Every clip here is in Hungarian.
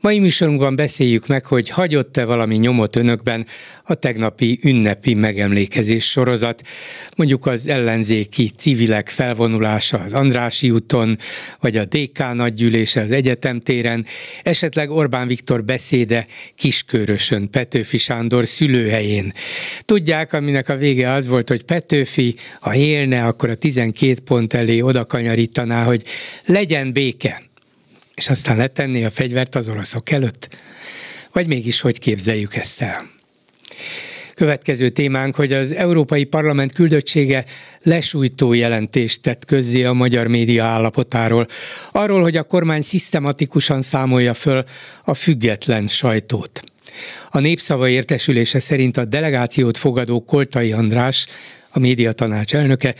Mai műsorunkban beszéljük meg, hogy hagyott-e valami nyomot önökben a tegnapi ünnepi megemlékezés sorozat, mondjuk az ellenzéki civilek felvonulása az Andrási úton, vagy a DK nagygyűlése az egyetemtéren, esetleg Orbán Viktor beszéde Kiskörösön, Petőfi Sándor szülőhelyén. Tudják, aminek a vége az volt, hogy Petőfi, ha élne, akkor a 12 pont elé oda kanyarítaná, hogy legyen béke és aztán letenni a fegyvert az oroszok előtt? Vagy mégis hogy képzeljük ezt el? Következő témánk, hogy az Európai Parlament küldöttsége lesújtó jelentést tett közzé a magyar média állapotáról, arról, hogy a kormány szisztematikusan számolja föl a független sajtót. A népszava értesülése szerint a delegációt fogadó Koltai András, a médiatanács elnöke,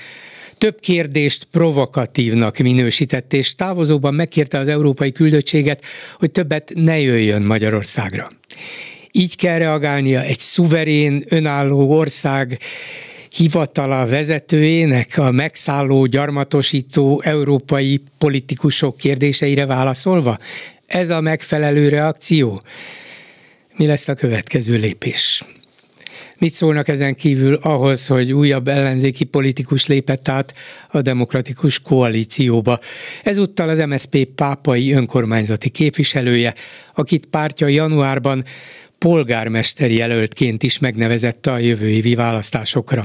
több kérdést provokatívnak minősített, és távozóban megkérte az európai küldöttséget, hogy többet ne jöjjön Magyarországra. Így kell reagálnia egy szuverén, önálló ország hivatala vezetőjének a megszálló, gyarmatosító európai politikusok kérdéseire válaszolva? Ez a megfelelő reakció? Mi lesz a következő lépés? Mit szólnak ezen kívül ahhoz, hogy újabb ellenzéki politikus lépett át a demokratikus koalícióba? Ezúttal az MSZP pápai önkormányzati képviselője, akit pártja januárban polgármester jelöltként is megnevezette a jövő évi választásokra.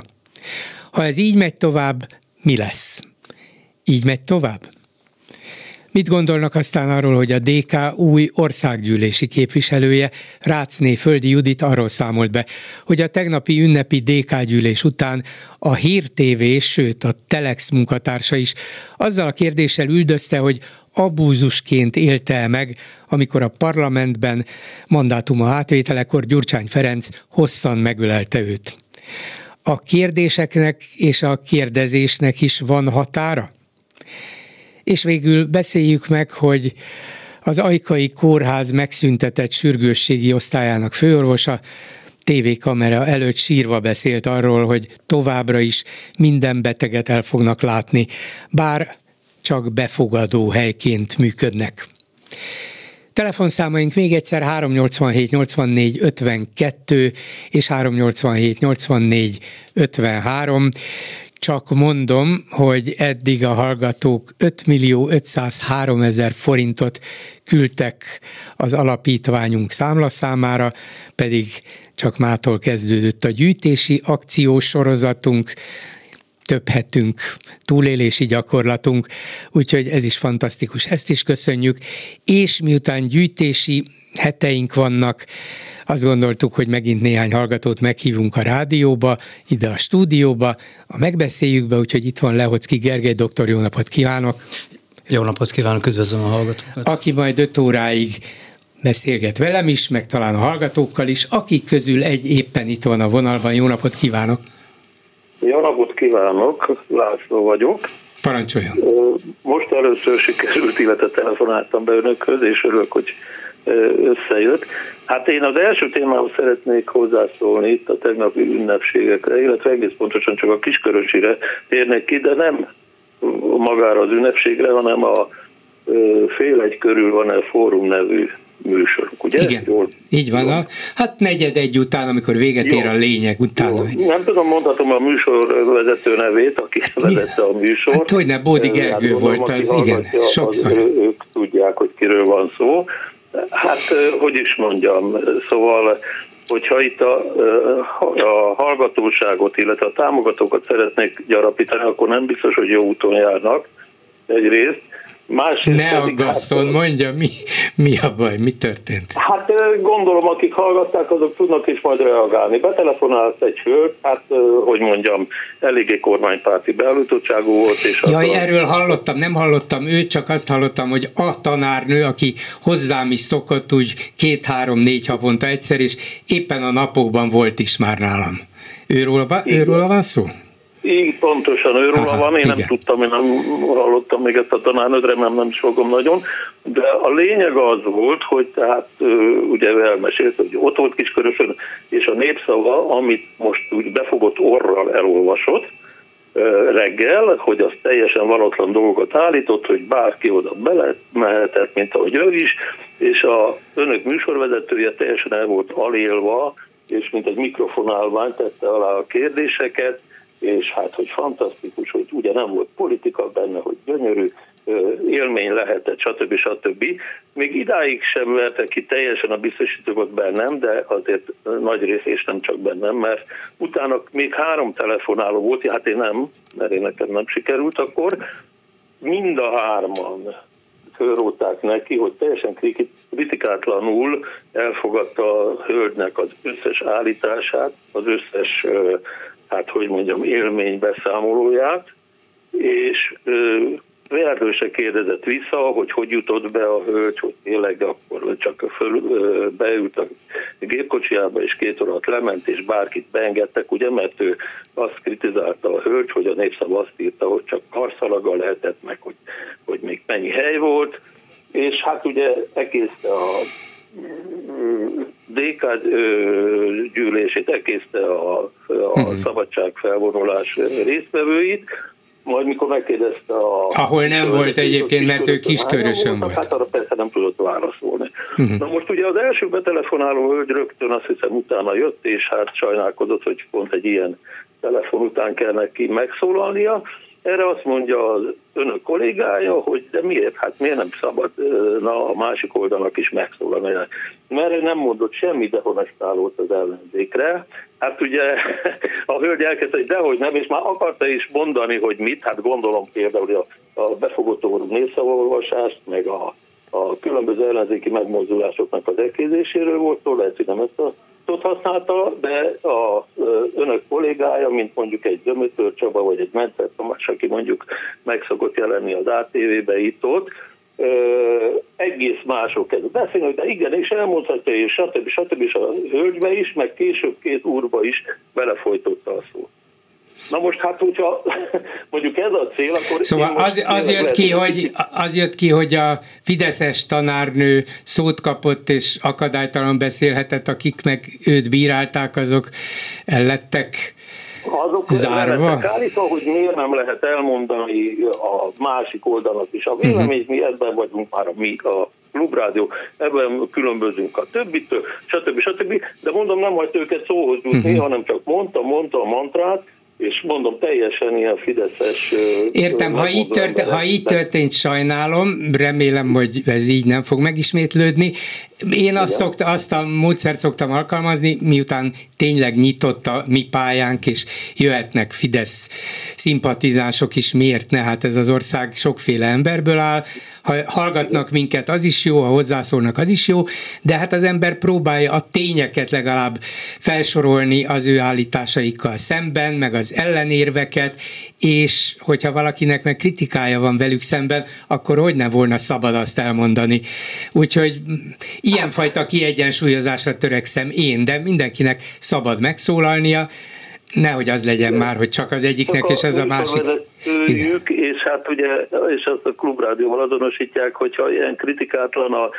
Ha ez így megy tovább, mi lesz? Így megy tovább? Mit gondolnak aztán arról, hogy a DK új országgyűlési képviselője, Rácné Földi Judit arról számolt be, hogy a tegnapi ünnepi DK gyűlés után a Hír TV, sőt a Telex munkatársa is azzal a kérdéssel üldözte, hogy abúzusként élte meg, amikor a parlamentben mandátuma átvételekor Gyurcsány Ferenc hosszan megölelte őt. A kérdéseknek és a kérdezésnek is van határa? És végül beszéljük meg, hogy az Ajkai Kórház megszüntetett sürgősségi osztályának főorvosa tévékamera előtt sírva beszélt arról, hogy továbbra is minden beteget el fognak látni, bár csak befogadó helyként működnek. Telefonszámaink még egyszer 387 84 52 és 387 84 53 csak mondom, hogy eddig a hallgatók 5 millió 503 ezer forintot küldtek az alapítványunk számlaszámára, pedig csak mától kezdődött a gyűjtési akciós sorozatunk, több hetünk túlélési gyakorlatunk, úgyhogy ez is fantasztikus, ezt is köszönjük, és miután gyűjtési heteink vannak, azt gondoltuk, hogy megint néhány hallgatót meghívunk a rádióba, ide a stúdióba, a megbeszéljük be, úgyhogy itt van Lehocki Gergely doktor, jó napot kívánok! Jó napot kívánok, üdvözlöm a hallgatókat! Aki majd öt óráig beszélget velem is, meg talán a hallgatókkal is, akik közül egy éppen itt van a vonalban. Jó napot kívánok! Jó napot kívánok, László vagyok. Parancsoljon! Most először sikerült, illetve telefonáltam be önökhöz, és örülök, hogy összejött. Hát én az első témához szeretnék hozzászólni itt a tegnapi ünnepségekre, illetve egész pontosan csak a kiskörösire térnek ki, de nem magára az ünnepségre, hanem a fél egy körül van egy fórum nevű műsoruk, ugye? Igen, Jól, így van. Jól. Hát negyed egy után, amikor véget ér a lényeg utána. Jó. Nem tudom, mondhatom a műsor vezető nevét, aki Mi? vezette a műsor. Hát hogy ne, Bódi Gergő hát, volt az, igen, sokszor. Az, ők tudják, hogy kiről van szó. Hát, hogy is mondjam, szóval hogyha itt a, a hallgatóságot, illetve a támogatókat szeretnék gyarapítani, akkor nem biztos, hogy jó úton járnak egyrészt. Másrészt ne hát, mondja, mi, mi a baj, mi történt? Hát gondolom, akik hallgatták, azok tudnak is majd reagálni. Betelefonált egy hölgy, hát hogy mondjam, eléggé kormánypárti beállítottságú volt. És Jaj, a... erről hallottam, nem hallottam őt, csak azt hallottam, hogy a tanárnő, aki hozzám is szokott úgy két-három-négy havonta egyszer, és éppen a napokban volt is már nálam. Őról, őről van szó? Így pontosan őről Aha, van, én igen. nem tudtam, én nem hallottam még ezt a tanárnőt, remélem nem is fogom nagyon, de a lényeg az volt, hogy tehát ugye elmesélt, hogy ott volt Kiskörösön, és a népszava, amit most úgy befogott orral elolvasott, reggel, hogy az teljesen valótlan dolgokat állított, hogy bárki oda bele mehetett, mint ahogy ő is, és a önök műsorvezetője teljesen el volt alélva, és mint egy mikrofonálvány tette alá a kérdéseket, és hát, hogy fantasztikus, hogy ugye nem volt politika benne, hogy gyönyörű élmény lehetett, stb. stb. Még idáig sem verte ki teljesen a biztosítókat bennem, de azért nagy rész és nem csak bennem, mert utána még három telefonáló volt, hát én nem, mert én nekem nem sikerült akkor, mind a hárman fölrótták neki, hogy teljesen kritikátlanul elfogadta a hölgynek az összes állítását, az összes hát hogy mondjam, élmény beszámolóját, és Verdő se kérdezett vissza, hogy hogy jutott be a hölgy, hogy tényleg akkor csak föl, beült a gépkocsiába, és két órát lement, és bárkit beengedtek, ugye, mert ő azt kritizálta a hölgy, hogy a népszava azt írta, hogy csak karszalaga lehetett, meg hogy, hogy még mennyi hely volt, és hát ugye egész a DK gyűlését elkészte a, a uh-huh. szabadságfelvonulás résztvevőit, majd mikor megkérdezte a... Ahol nem volt egyébként, mert ő kiskörösön volt. Hát arra persze nem tudott válaszolni. Uh-huh. Na most ugye az első betelefonáló hölgy rögtön azt hiszem utána jött, és hát sajnálkozott, hogy pont egy ilyen telefon után kell neki megszólalnia, erre azt mondja az önök kollégája, hogy de miért, hát miért nem szabad na, a másik oldalnak is megszólalni. Mert nem mondott semmi dehonestálót az ellenzékre. Hát ugye a hölgy elkezdte, hogy dehogy nem, és már akarta is mondani, hogy mit, hát gondolom például a, a befogadó népszavaolvasást, meg a, a különböző ellenzéki megmozdulásoknak az elkézéséről volt szó, lehet, hogy nem ezt a szót használta, de a önök kollégája, mint mondjuk egy Dömötör Csaba vagy egy Mencer Tamás, aki mondjuk meg szokott jelenni az ATV-be itt-ott, egész mások kezd beszélni, de igen, és elmondhatja, és stb. stb. és a hölgybe is, meg később két úrba is belefolytotta a szót. Na most hát, hogyha mondjuk ez a cél, akkor... Szóval az, az, jött ki, hogy, az jött ki, hogy a Fideszes tanárnő szót kapott és akadálytalan beszélhetett, akik meg őt bírálták, azok lettek azok zárva? állítva, hogy miért nem lehet elmondani a másik oldalnak is. A vélemény, mi ebben vagyunk már a mi, a klubrádió, ebben különbözünk a többitől, stb. stb. De mondom, nem hagyta őket szóhoz jutni, uh-huh. hanem csak mondta, mondta a mantrát, és mondom, teljesen ilyen fideszes... Értem, ha így, tört, ha így történt, sajnálom, remélem, hogy ez így nem fog megismétlődni. Én azt, szokta, azt a módszert szoktam alkalmazni, miután tényleg nyitott a mi pályánk, és jöhetnek Fidesz szimpatizánsok is, miért ne? Hát ez az ország sokféle emberből áll, ha hallgatnak minket, az is jó, ha hozzászólnak, az is jó, de hát az ember próbálja a tényeket legalább felsorolni az ő állításaikkal szemben, meg az ellenérveket, és hogyha valakinek meg kritikája van velük szemben, akkor hogy ne volna szabad azt elmondani. Úgyhogy ilyenfajta kiegyensúlyozásra törekszem én, de mindenkinek szabad megszólalnia, nehogy az legyen már, hogy csak az egyiknek és az a másik. Őjük, és hát ugye, és azt a klubrádióval azonosítják, hogyha ilyen kritikátlan a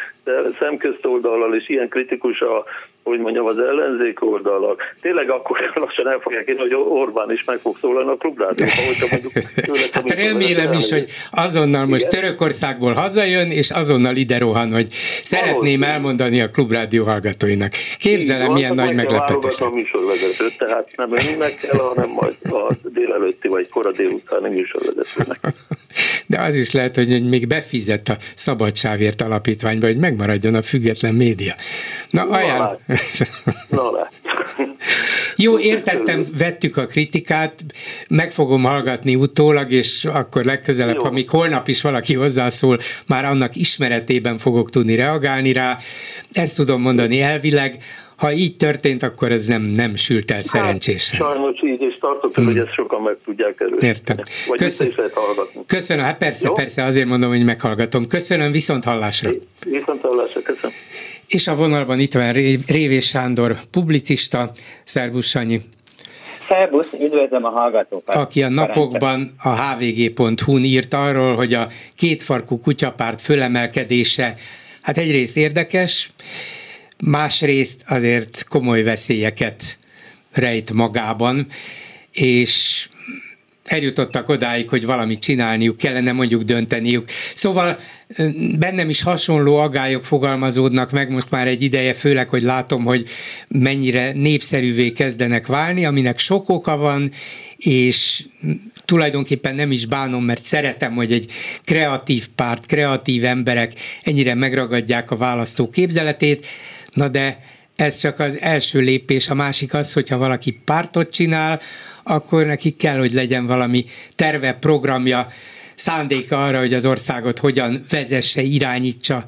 szemközt oldalal, és ilyen kritikus a, hogy mondjam, az ellenzék oldalak. Tényleg akkor lassan el fogják én, hogy Orbán is meg fog szólalni a klubrádióban, hogyha mondjuk tőle, Hát remélem is, hogy azonnal most Igen? Törökországból hazajön, és azonnal ide rohan, hogy szeretném Ahogy, elmondani a klubrádió hallgatóinak. Képzelem, milyen nagy meglepetés. a műsorvezetőt, tehát nem önnek kell, hanem majd a délelőtti vagy kora délutáni műsorvezetőnek. De az is lehet, hogy még befizet a Szabadsávért alapítványba, hogy megmaradjon a független média. Na, ajánl... Na, Jó, értettem, vettük a kritikát, meg fogom hallgatni utólag, és akkor legközelebb, Jó. ha még holnap is valaki hozzászól, már annak ismeretében fogok tudni reagálni rá. Ezt tudom mondani elvileg, ha így történt, akkor ez nem, nem sült el hát, szerencsésen. Hát, sajnos így is tartok, hmm. hogy ezt sokan meg tudják erősíteni. Értem. Vagy Köszön... is lehet hallgatni. Köszönöm, hát persze, Jó? persze, azért mondom, hogy meghallgatom. Köszönöm, viszont hallásra. Viszont hallásra, köszönöm. És a vonalban itt van Révés Sándor, publicista. Szerbusz Sanyi. Szerbusz, üdvözlöm a hallgatókat. Aki a napokban a hvg.hu-n írt arról, hogy a kétfarkú kutyapárt fölemelkedése hát egyrészt érdekes, másrészt azért komoly veszélyeket rejt magában, és eljutottak odáig, hogy valamit csinálniuk kellene, mondjuk dönteniük. Szóval bennem is hasonló agályok fogalmazódnak meg most már egy ideje, főleg, hogy látom, hogy mennyire népszerűvé kezdenek válni, aminek sok oka van, és tulajdonképpen nem is bánom, mert szeretem, hogy egy kreatív párt, kreatív emberek ennyire megragadják a választó képzeletét, na de ez csak az első lépés, a másik az, hogyha valaki pártot csinál, akkor neki kell, hogy legyen valami terve, programja, szándéka arra, hogy az országot hogyan vezesse, irányítsa,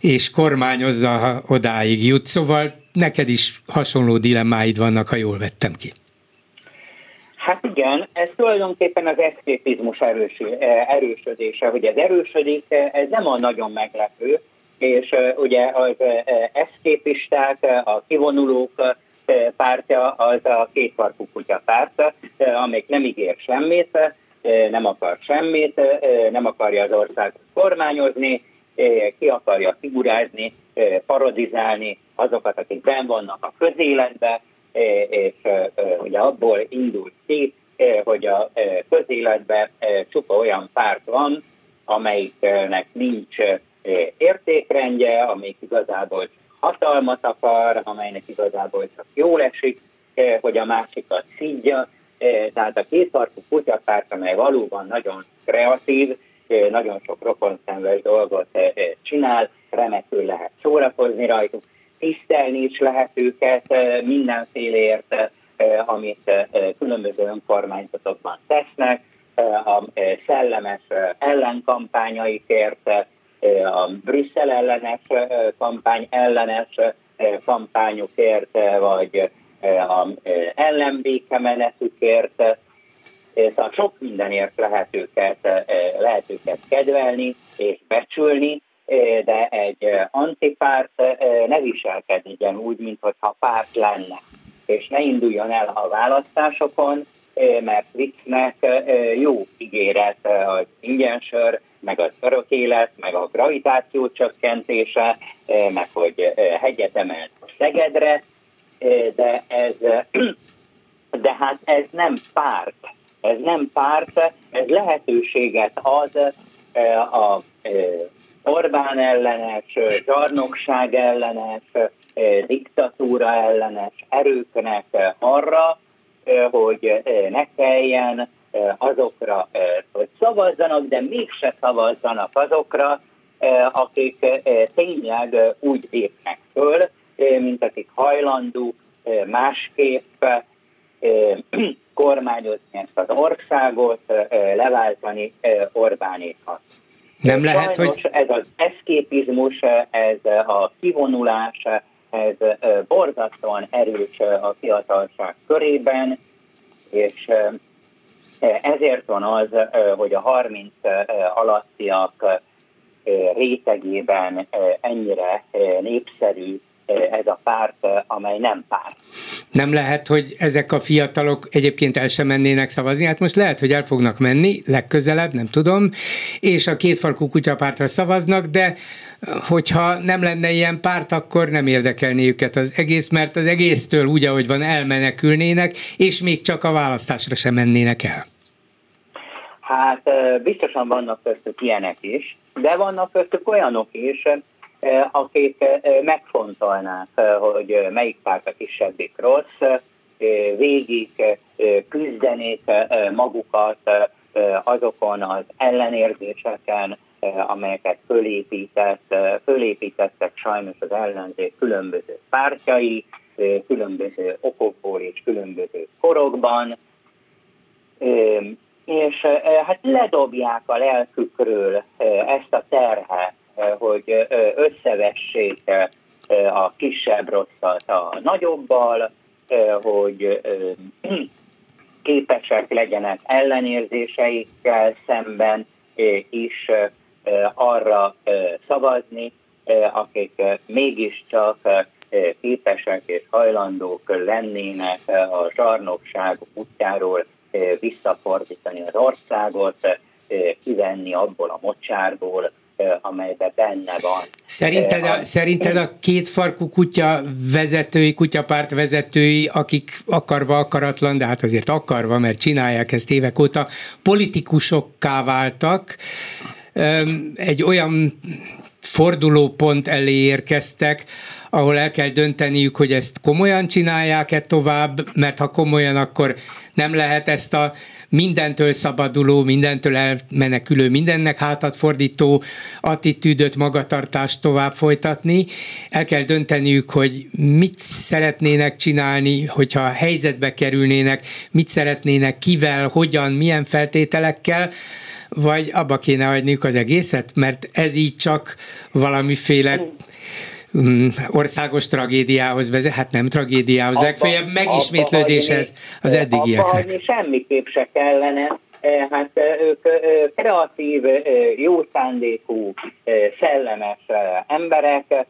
és kormányozza, ha odáig jut. Szóval neked is hasonló dilemmáid vannak, ha jól vettem ki. Hát igen, ez tulajdonképpen az eszképizmus erős, erősödése, hogy ez erősödik, ez nem a nagyon meglepő, és ugye az eszképisták, a kivonulók pártja az a kétfarkú kutya párt, amelyik nem ígér semmit, nem akar semmit, nem akarja az országot kormányozni, ki akarja figurázni, parodizálni azokat, akik ben vannak a közéletbe, és ugye abból indult ki, hogy a közéletben csupa olyan párt van, amelyiknek nincs értékrendje, amelyik igazából hatalmat akar, amelynek igazából csak jól esik, hogy a másikat szídja. Tehát a kétfarkú kutyapárt, amely valóban nagyon kreatív, nagyon sok rokonszenves dolgot csinál, remekül lehet szórakozni rajtuk, tisztelni is lehet őket mindenféleért, amit különböző önkormányzatokban tesznek, a szellemes ellenkampányaikért, a Brüsszel ellenes kampány ellenes kampányokért, vagy a ellenbéke menetükért, szóval sok mindenért lehet őket, lehet őket kedvelni és becsülni, de egy antipárt ne viselkedjen úgy, mintha párt lenne, és ne induljon el a választásokon, mert viccnek jó ígéret az ingyensör, meg az örök élet, meg a gravitáció csökkentése, meg hogy hegyet emelt Szegedre, de ez, de hát ez nem párt, ez nem párt, ez lehetőséget ad a Orbán ellenes, zsarnokság ellenes, diktatúra ellenes erőknek arra, hogy ne kelljen azokra, hogy szavazzanak, de mégse szavazzanak azokra, akik tényleg úgy lépnek föl, mint akik hajlandók másképp kormányozni ezt az országot, leváltani Orbánékat. Nem lehet, Sajnos hogy... ez az eszképizmus, ez a kivonulás, ez borzasztóan erős a fiatalság körében, és ezért van az, hogy a 30 alattiak rétegében ennyire népszerű ez a párt, amely nem párt. Nem lehet, hogy ezek a fiatalok egyébként el sem mennének szavazni, hát most lehet, hogy el fognak menni legközelebb, nem tudom, és a kétfarkú kutyapártra szavaznak, de hogyha nem lenne ilyen párt, akkor nem érdekelné őket az egész, mert az egésztől úgy, ahogy van, elmenekülnének, és még csak a választásra sem mennének el. Hát biztosan vannak köztük ilyenek is, de vannak köztük olyanok is, akik megfontolnák, hogy melyik párt a kisebbik rossz, végig küzdenék magukat azokon az ellenérzéseken, amelyeket fölépített, fölépítettek sajnos az ellenzék különböző pártjai, különböző okokból és különböző korokban, és hát ledobják a lelkükről ezt a terhet, hogy összevessék a kisebb rosszat a nagyobbal, hogy képesek legyenek ellenérzéseikkel szemben is arra szavazni, akik mégiscsak képesek és hajlandók lennének a zsarnokság útjáról visszafordítani az országot, kivenni abból a mocsárból, amelyben benne van. Szerinted a, szerinted a kétfarkú kutya vezetői, kutyapárt vezetői, akik akarva akaratlan, de hát azért akarva, mert csinálják ezt évek óta, politikusokká váltak, egy olyan fordulópont elé érkeztek, ahol el kell dönteniük, hogy ezt komolyan csinálják-e tovább, mert ha komolyan, akkor nem lehet ezt a mindentől szabaduló, mindentől elmenekülő, mindennek hátat fordító attitűdöt, magatartást tovább folytatni. El kell dönteniük, hogy mit szeretnének csinálni, hogyha helyzetbe kerülnének, mit szeretnének, kivel, hogyan, milyen feltételekkel, vagy abba kéne hagyniuk az egészet, mert ez így csak valamiféle mm, országos tragédiához vezet, hát nem tragédiához, legfeljebb megismétlődéshez az eddigieknek. Semmiképp se kellene, e, hát e, ők e, kreatív, jó szándékú, szellemes emberek,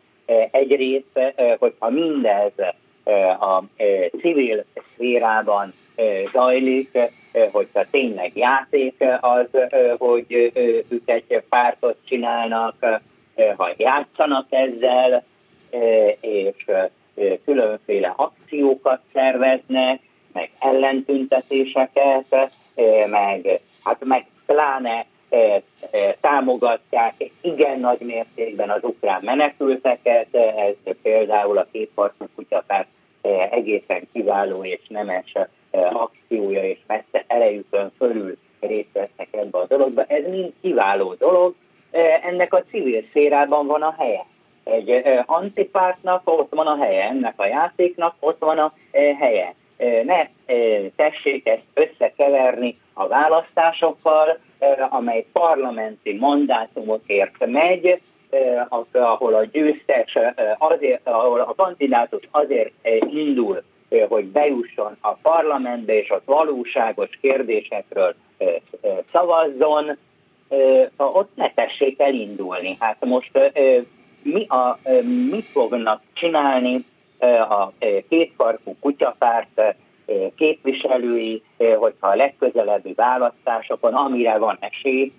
egyrészt, hogyha mindez a civil szférában zajlik, hogyha tényleg játék az, hogy ők egy pártot csinálnak, ha játszanak ezzel, és különféle akciókat szerveznek, meg ellentüntetéseket, meg, hát meg pláne támogatják igen nagy mértékben az ukrán menekülteket, ez például a kétpartú kutyapárt egészen kiváló és nemes akciója, és messze elejükön fölül részt vesznek ebbe a dologba. Ez mind kiváló dolog, ennek a civil szérában van a helye. Egy antipártnak ott van a helye, ennek a játéknak ott van a helye. Ne tessék ezt összekeverni a választásokkal, amely parlamenti mandátumokért megy, ahol a győztes azért, ahol a kandidátus azért indul, hogy bejusson a parlamentbe, és ott valóságos kérdésekről szavazzon, ott ne tessék elindulni. Hát most mi a, mit fognak csinálni a kétfarkú kutyapárt képviselői, hogyha a legközelebbi választásokon, amire van esély,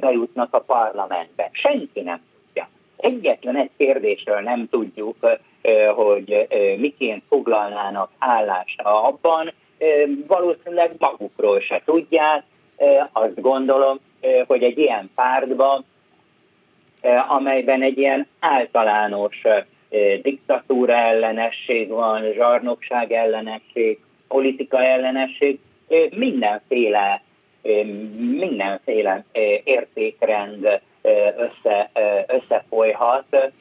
bejutnak a parlamentbe. Senki nem tudja. Egyetlen egy kérdésről nem tudjuk, hogy miként foglalnának állást abban, valószínűleg magukról se tudják. Azt gondolom, hogy egy ilyen pártban, amelyben egy ilyen általános diktatúra ellenesség van, zsarnokság ellenesség, politika ellenesség, mindenféle, mindenféle értékrend össze, összefolyhat.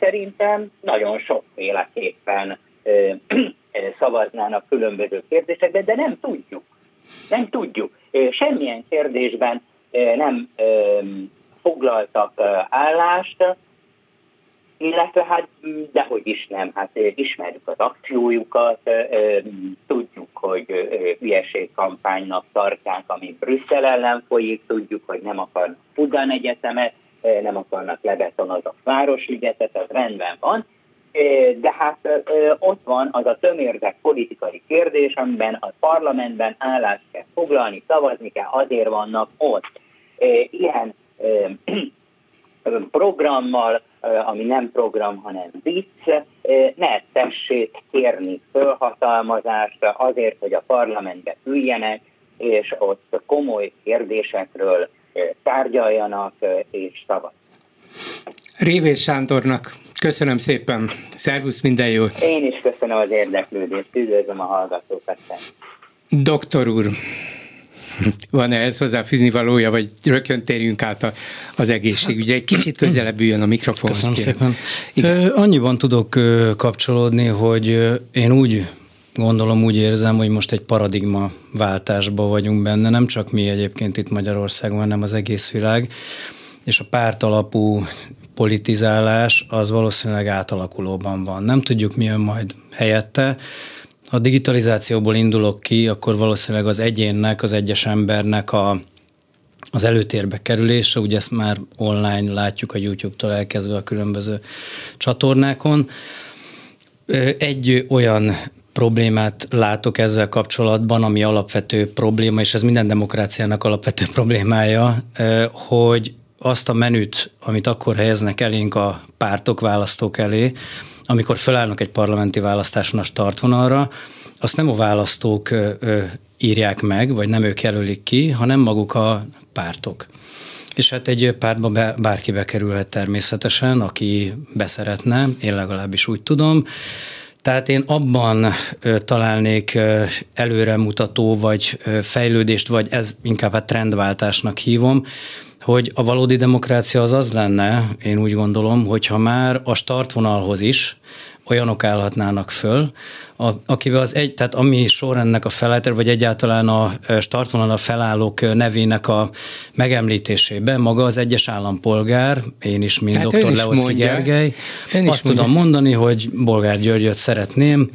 Szerintem nagyon sokféleképpen szavaznának különböző kérdésekben, de nem tudjuk. Nem tudjuk. Semmilyen kérdésben nem foglaltak állást, illetve hát dehogy is nem, hát ismerjük az akciójukat, tudjuk, hogy hülyeség kampánynak tartják, ami Brüsszel ellen folyik, tudjuk, hogy nem akarnak Fudan Egyetemet, nem akarnak lebetonozni a Városligetet, az rendben van, de hát ott van az a tömérdek politikai kérdés, amiben a parlamentben állást kell foglalni, szavazni kell, azért vannak ott. Ilyen programmal, ami nem program, hanem vicc, ne tessék kérni fölhatalmazást azért, hogy a parlamentbe üljenek, és ott komoly kérdésekről tárgyaljanak és szavazzanak. Révés Sándornak köszönöm szépen. Szervusz, minden jót! Én is köszönöm az érdeklődést, üdvözlöm a hallgatókat. Doktor úr, Van ehhez hozzáfűzni valója, vagy rögtön térjünk át a, az egészségügyre? Egy kicsit közelebb üljön a mikrofonhoz. Köszönöm kérem. szépen. Igen. Annyiban tudok kapcsolódni, hogy én úgy gondolom, úgy érzem, hogy most egy paradigma váltásba vagyunk benne, nem csak mi egyébként itt Magyarországon, hanem az egész világ, és a párt alapú politizálás az valószínűleg átalakulóban van. Nem tudjuk, mi jön majd helyette. Ha digitalizációból indulok ki, akkor valószínűleg az egyénnek, az egyes embernek a, az előtérbe kerülése, ugye ezt már online látjuk a YouTube-tól elkezdve a különböző csatornákon. Egy olyan problémát látok ezzel kapcsolatban, ami alapvető probléma, és ez minden demokráciának alapvető problémája, hogy azt a menüt, amit akkor helyeznek elénk a pártok, választók elé, amikor felállnak egy parlamenti választáson a startvonalra, azt nem a választók írják meg, vagy nem ők jelölik ki, hanem maguk a pártok. És hát egy pártba bárki bekerülhet természetesen, aki beszeretne, én legalábbis úgy tudom. Tehát én abban találnék előremutató, vagy fejlődést, vagy ez inkább a trendváltásnak hívom, hogy a valódi demokrácia az az lenne, én úgy gondolom, hogyha már a startvonalhoz is olyanok állhatnának föl, a, akivel az egy, tehát ami sorrendnek a felállítás, vagy egyáltalán a startvonal a felállók nevének a megemlítésében maga az egyes állampolgár, én is, mint dr. Leocki Gergely, azt tudom mondani, hogy Bolgár Györgyöt szeretném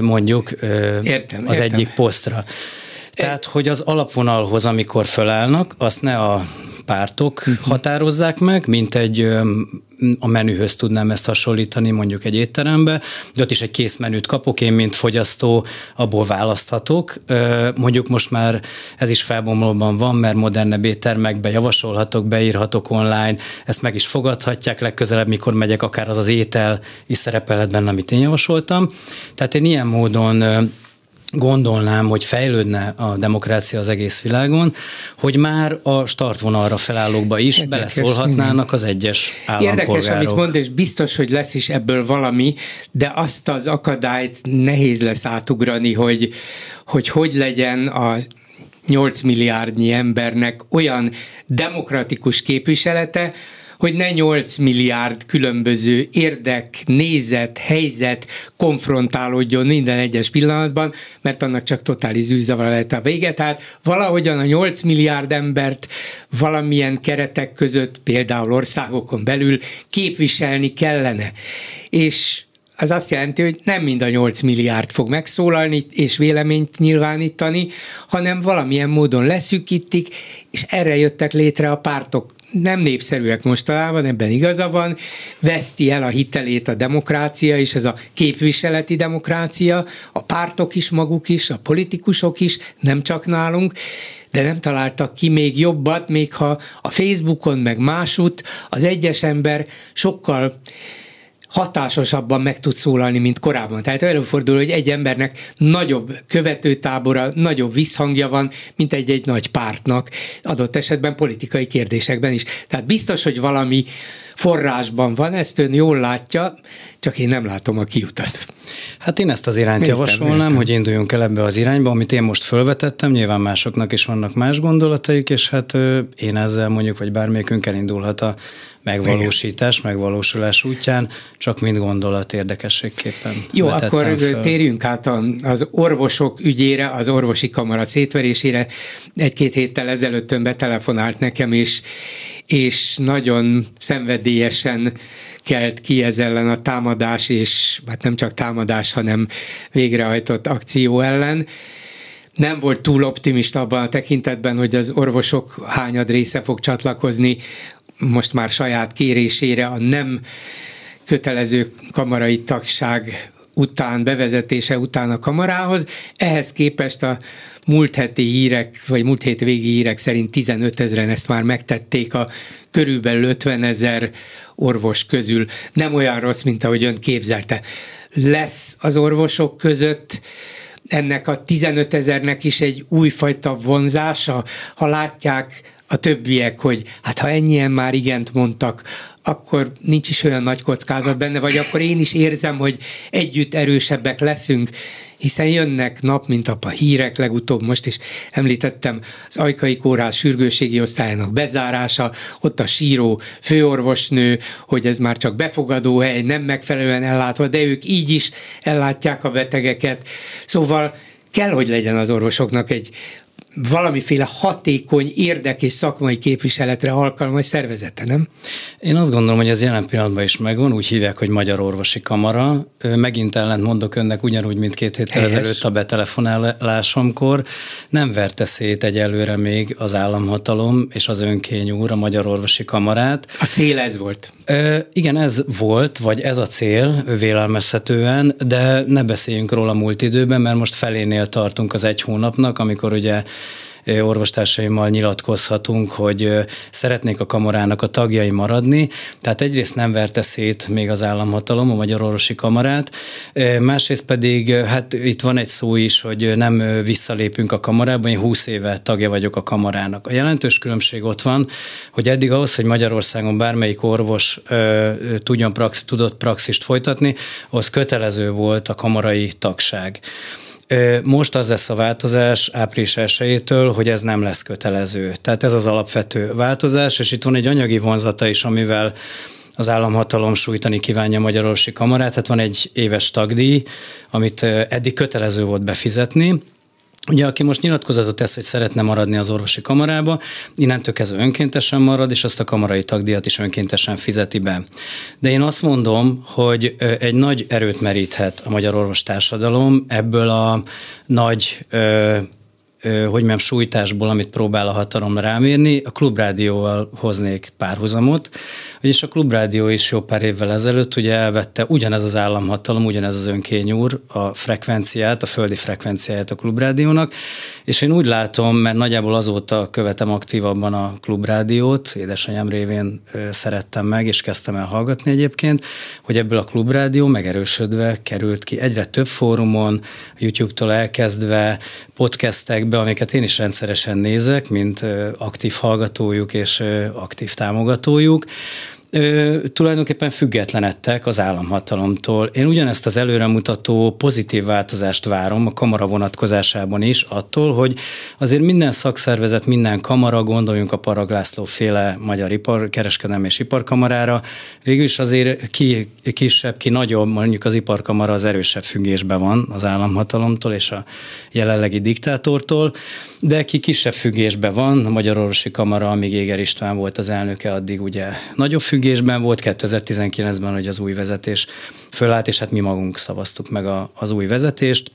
mondjuk értem, az értem. egyik posztra. Tehát, hogy az alapvonalhoz, amikor fölállnak, azt ne a pártok határozzák meg, mint egy a menühöz tudnám ezt hasonlítani mondjuk egy étterembe, de ott is egy kész menüt kapok, én mint fogyasztó abból választhatok. Mondjuk most már ez is felbomlóban van, mert modernebb éttermekbe javasolhatok, beírhatok online, ezt meg is fogadhatják, legközelebb, mikor megyek, akár az az étel is szerepelhet benne, amit én javasoltam. Tehát én ilyen módon gondolnám, hogy fejlődne a demokrácia az egész világon, hogy már a startvonalra felállókba is Érdekes, beleszólhatnának az egyes állampolgárok. Érdekes, amit mond, és biztos, hogy lesz is ebből valami, de azt az akadályt nehéz lesz átugrani, hogy hogy, hogy legyen a 8 milliárdnyi embernek olyan demokratikus képviselete, hogy ne 8 milliárd különböző érdek, nézet, helyzet konfrontálódjon minden egyes pillanatban, mert annak csak totális zűrzavar lehet a vége. Tehát valahogyan a 8 milliárd embert valamilyen keretek között, például országokon belül képviselni kellene. És az azt jelenti, hogy nem mind a 8 milliárd fog megszólalni és véleményt nyilvánítani, hanem valamilyen módon leszűkítik, és erre jöttek létre a pártok. Nem népszerűek mostanában, ebben igaza van, veszti el a hitelét a demokrácia, és ez a képviseleti demokrácia, a pártok is maguk is, a politikusok is, nem csak nálunk, de nem találtak ki még jobbat, még ha a Facebookon, meg másút az egyes ember sokkal hatásosabban meg tud szólalni, mint korábban. Tehát előfordul, hogy egy embernek nagyobb követőtábora, nagyobb visszhangja van, mint egy-egy nagy pártnak, adott esetben politikai kérdésekben is. Tehát biztos, hogy valami forrásban van, ezt ön jól látja, csak én nem látom a kiutat. Hát én ezt az irányt értem, javasolnám, értem. hogy induljunk el ebbe az irányba, amit én most felvetettem, nyilván másoknak is vannak más gondolataik, és hát én ezzel mondjuk, vagy bármelyikünk elindulhat a megvalósítás, Igen. megvalósulás útján, csak mint gondolat érdekességképpen. Jó, akkor föl. térjünk át az orvosok ügyére, az orvosi kamara szétverésére. Egy-két héttel ezelőtt ön betelefonált nekem, és, és nagyon szenvedélyesen kelt ki ez ellen a támadás, és hát nem csak támadás, hanem végrehajtott akció ellen nem volt túl optimista abban a tekintetben, hogy az orvosok hányad része fog csatlakozni most már saját kérésére a nem kötelező kamarai tagság után, bevezetése után a kamarához. Ehhez képest a múlt heti hírek, vagy múlt hét végi hírek szerint 15 ezeren ezt már megtették a körülbelül 50 ezer orvos közül. Nem olyan rossz, mint ahogy ön képzelte. Lesz az orvosok között ennek a 15 ezernek is egy újfajta vonzása, ha látják a többiek, hogy hát ha ennyien már igent mondtak, akkor nincs is olyan nagy kockázat benne, vagy akkor én is érzem, hogy együtt erősebbek leszünk, hiszen jönnek nap, mint a hírek, legutóbb most is említettem az Ajkai Kórház sürgőségi osztályának bezárása, ott a síró főorvosnő, hogy ez már csak befogadó hely, nem megfelelően ellátva, de ők így is ellátják a betegeket. Szóval kell, hogy legyen az orvosoknak egy valamiféle hatékony érdek és szakmai képviseletre alkalmas szervezete, nem? Én azt gondolom, hogy ez jelen pillanatban is megvan, úgy hívják, hogy Magyar Orvosi Kamara. Megint ellent mondok önnek ugyanúgy, mint két héttel Helyes. ezelőtt a betelefonálásomkor. Nem verte szét egyelőre még az államhatalom és az önkény úr a Magyar Orvosi Kamarát. A cél ez volt? E, igen, ez volt, vagy ez a cél vélelmezhetően, de ne beszéljünk róla múlt időben, mert most felénél tartunk az egy hónapnak, amikor ugye orvostársaimmal nyilatkozhatunk, hogy szeretnék a kamarának a tagjai maradni. Tehát egyrészt nem verte szét még az államhatalom, a Magyar Orvosi Kamarát, másrészt pedig, hát itt van egy szó is, hogy nem visszalépünk a kamarába, én 20 éve tagja vagyok a kamarának. A jelentős különbség ott van, hogy eddig ahhoz, hogy Magyarországon bármelyik orvos tudjon prax, tudott praxist folytatni, az kötelező volt a kamarai tagság. Most az lesz a változás április 1 hogy ez nem lesz kötelező. Tehát ez az alapvető változás, és itt van egy anyagi vonzata is, amivel az államhatalom sújtani kívánja a Magyarországi Kamarát. Tehát van egy éves tagdíj, amit eddig kötelező volt befizetni, Ugye, aki most nyilatkozatot tesz, hogy szeretne maradni az orvosi kamarába, innentől kezdve önkéntesen marad, és azt a kamarai tagdíjat is önkéntesen fizeti be. De én azt mondom, hogy egy nagy erőt meríthet a magyar orvostársadalom ebből a nagy hogy mondjam, sújtásból, amit próbál a hatalom rámérni, a klubrádióval hoznék párhuzamot, vagyis a klubrádió is jó pár évvel ezelőtt ugye elvette ugyanez az államhatalom, ugyanez az önkényúr a frekvenciát, a földi frekvenciáját a klubrádiónak, és én úgy látom, mert nagyjából azóta követem aktívabban a klubrádiót, édesanyám révén szerettem meg, és kezdtem el hallgatni egyébként, hogy ebből a klubrádió megerősödve került ki egyre több fórumon, YouTube-tól elkezdve, podcastekbe, amiket én is rendszeresen nézek, mint aktív hallgatójuk és aktív támogatójuk, ö, tulajdonképpen függetlenedtek az államhatalomtól. Én ugyanezt az előremutató pozitív változást várom a kamara vonatkozásában is, attól, hogy azért minden szakszervezet, minden kamara, gondoljunk a Paraglászló féle Magyar Ipar, Kereskedelmi és Iparkamarára, végül is azért ki kisebb, ki nagyobb, mondjuk az iparkamara az erősebb függésben van az államhatalomtól és a jelenlegi diktátortól, de ki kisebb függésben van, a Magyar Orvosi Kamara, amíg Éger István volt az elnöke, addig ugye nagyobb függésben volt, 2019-ben, hogy az új vezetés fölállt, és hát mi magunk szavaztuk meg a, az új vezetést,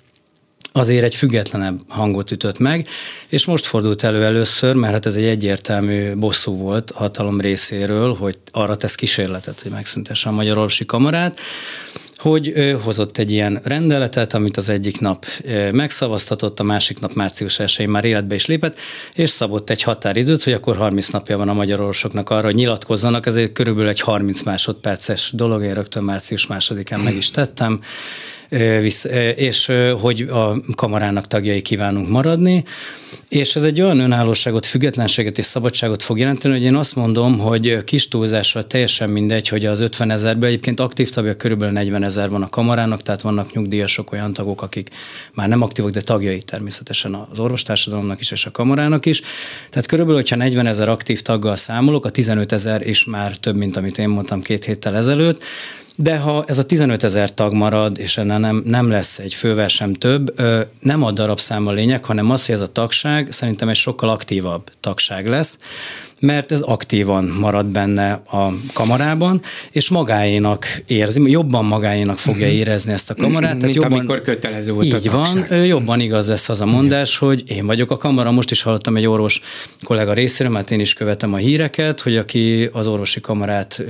azért egy függetlenebb hangot ütött meg, és most fordult elő először, mert hát ez egy egyértelmű bosszú volt a hatalom részéről, hogy arra tesz kísérletet, hogy megszüntesse a Magyar Orvosi Kamarát, hogy hozott egy ilyen rendeletet, amit az egyik nap megszavaztatott, a másik nap március 1 már életbe is lépett, és szabott egy határidőt, hogy akkor 30 napja van a magyar orvosoknak arra, hogy nyilatkozzanak, ez körülbelül egy 30 másodperces dolog, én rögtön március másodikán meg is tettem, és hogy a kamarának tagjai kívánunk maradni, és ez egy olyan önállóságot, függetlenséget és szabadságot fog jelenteni, hogy én azt mondom, hogy kis túlzással teljesen mindegy, hogy az 50 ezerben egyébként aktív tagja körülbelül 40 ezer van a kamarának, tehát vannak nyugdíjasok, olyan tagok, akik már nem aktívak, de tagjai természetesen az orvostársadalomnak is és a kamarának is. Tehát körülbelül, hogyha 40 ezer aktív taggal számolok, a 15 ezer is már több, mint amit én mondtam két héttel ezelőtt, de ha ez a 15 ezer tag marad, és ennél nem, nem lesz egy fővel sem több, nem a darabszám a lényeg, hanem az, hogy ez a tagság szerintem egy sokkal aktívabb tagság lesz, mert ez aktívan marad benne a kamarában, és magáénak érzi, jobban magáénak fogja mhm. érezni ezt a kamarát. Tehát Mint jobban, amikor kötelező volt Így a van, jobban igaz lesz az a mondás, hogy én vagyok a kamara. Most is hallottam egy orvos kollega részéről, mert én is követem a híreket, hogy aki az orvosi kamarát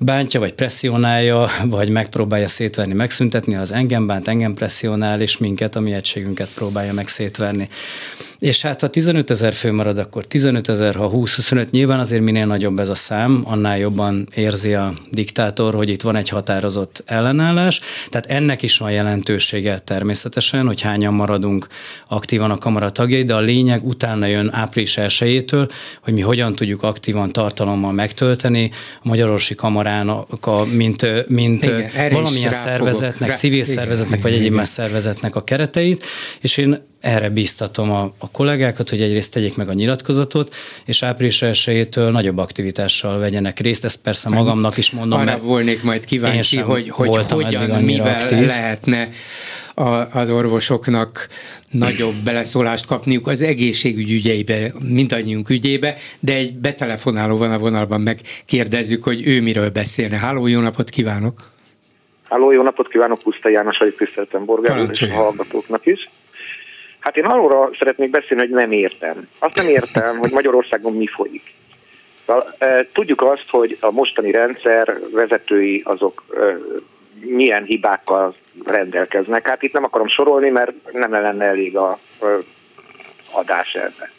bántja, vagy presszionálja, vagy megpróbálja szétverni, megszüntetni, az engem bánt, engem presszionál, és minket, a mi egységünket próbálja meg szétverni. És hát ha 15 ezer fő marad, akkor 15 ezer, ha 20-25, nyilván azért minél nagyobb ez a szám, annál jobban érzi a diktátor, hogy itt van egy határozott ellenállás. Tehát ennek is van jelentősége természetesen, hogy hányan maradunk aktívan a kamara tagjai, de a lényeg utána jön április 1 hogy mi hogyan tudjuk aktívan tartalommal megtölteni a Magyarorsi Kamarának, a, mint, mint Igen, valamilyen szervezetnek, civil Igen, szervezetnek, vagy egyéb más szervezetnek a kereteit, és én erre bíztatom a, a kollégákat, hogy egyrészt tegyék meg a nyilatkozatot, és április 1 nagyobb aktivitással vegyenek részt. Ezt persze magamnak is mondom. Arra volnék majd kíváncsi, hogy, hogy hogyan, mivel aktív. lehetne a, az orvosoknak nagyobb beleszólást kapniuk az egészségügy ügyeibe, mindannyiunk ügyébe, de egy betelefonáló van a vonalban, megkérdezzük, hogy ő miről beszélne. Háló, jó napot kívánok! Háló, jó napot kívánok, Puszta János, hogy tiszteltem Borgár és a hallgatóknak is. Hát én arról szeretnék beszélni, hogy nem értem. Azt nem értem, hogy Magyarországon mi folyik. Tudjuk azt, hogy a mostani rendszer vezetői azok milyen hibákkal rendelkeznek. Hát itt nem akarom sorolni, mert nem lenne elég a adás ebbe.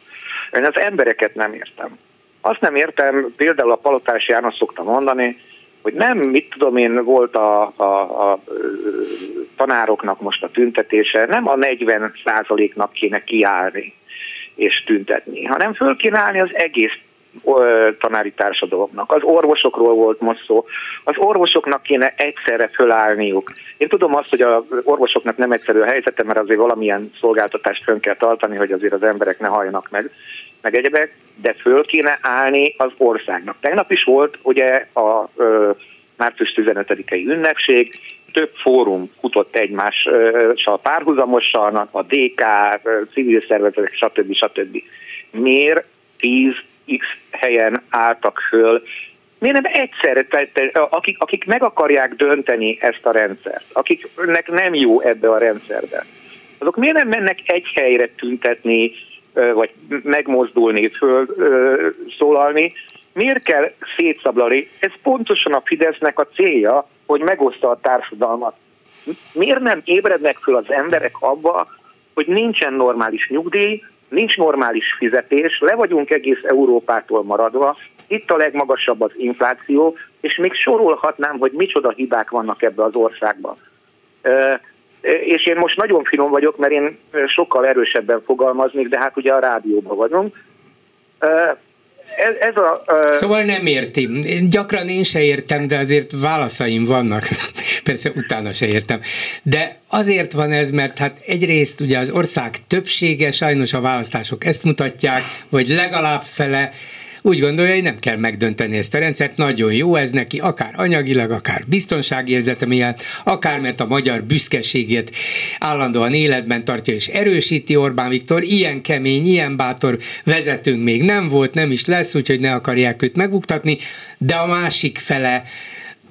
Én az embereket nem értem. Azt nem értem, például a Palotás János szokta mondani, hogy nem, mit tudom én, volt a, a, a tanároknak most a tüntetése, nem a 40 százaléknak kéne kiállni és tüntetni, hanem föl kéne állni az egész tanári társadalomnak. Az orvosokról volt most szó. Az orvosoknak kéne egyszerre fölállniuk. Én tudom azt, hogy az orvosoknak nem egyszerű a helyzete, mert azért valamilyen szolgáltatást fönn kell tartani, hogy azért az emberek ne halljanak meg, meg egyebek, de föl kéne állni az országnak. Tegnap is volt ugye a ö, március 15-i ünnepség, több fórum futott egymással párhuzamosan, a DK, civil szervezetek, stb. stb. Miért 10 X helyen álltak föl, miért nem egyszerre, akik, akik meg akarják dönteni ezt a rendszert, akiknek nem jó ebbe a rendszerbe, azok miért nem mennek egy helyre tüntetni, vagy megmozdulni, föl szólalni, miért kell szétszablani? Ez pontosan a Fidesznek a célja, hogy megoszta a társadalmat. Miért nem ébrednek föl az emberek abba, hogy nincsen normális nyugdíj, nincs normális fizetés, le vagyunk egész Európától maradva, itt a legmagasabb az infláció, és még sorolhatnám, hogy micsoda hibák vannak ebbe az országban. És én most nagyon finom vagyok, mert én sokkal erősebben fogalmaznék, de hát ugye a rádióban vagyunk ez, ez a... Szóval nem érti. Gyakran én se értem, de azért válaszaim vannak. Persze utána se értem. De azért van ez, mert hát egyrészt ugye az ország többsége, sajnos a választások ezt mutatják, vagy legalább fele úgy gondolja, hogy nem kell megdönteni ezt a rendszert, nagyon jó ez neki, akár anyagilag, akár biztonságérzete miatt, akár mert a magyar büszkeségét állandóan életben tartja és erősíti Orbán Viktor, ilyen kemény, ilyen bátor vezetőnk még nem volt, nem is lesz, úgyhogy ne akarják őt megbuktatni, de a másik fele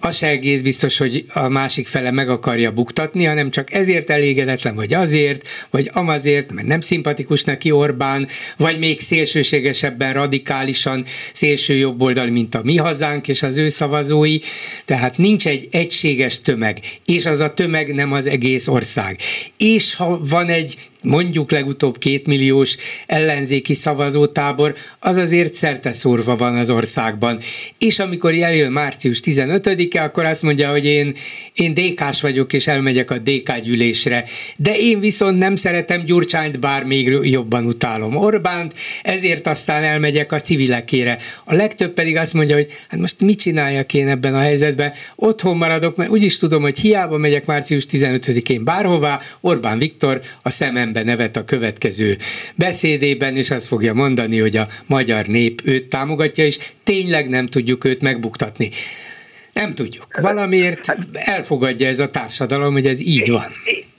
az se egész biztos, hogy a másik fele meg akarja buktatni, hanem csak ezért elégedetlen, vagy azért, vagy amazért, mert nem szimpatikus neki Orbán, vagy még szélsőségesebben, radikálisan szélső jobboldali, mint a mi hazánk és az ő szavazói. Tehát nincs egy egységes tömeg, és az a tömeg nem az egész ország. És ha van egy mondjuk legutóbb kétmilliós ellenzéki szavazótábor, az azért szerte szórva van az országban. És amikor eljön március 15-e, akkor azt mondja, hogy én, én DK-s vagyok, és elmegyek a DK gyűlésre. De én viszont nem szeretem Gyurcsányt, bár még jobban utálom Orbánt, ezért aztán elmegyek a civilekére. A legtöbb pedig azt mondja, hogy hát most mit csináljak én ebben a helyzetben? Otthon maradok, mert úgyis tudom, hogy hiába megyek március 15-én bárhová, Orbán Viktor a szemem szembe nevet a következő beszédében, és azt fogja mondani, hogy a magyar nép őt támogatja, és tényleg nem tudjuk őt megbuktatni. Nem tudjuk. Valamiért elfogadja ez a társadalom, hogy ez így van.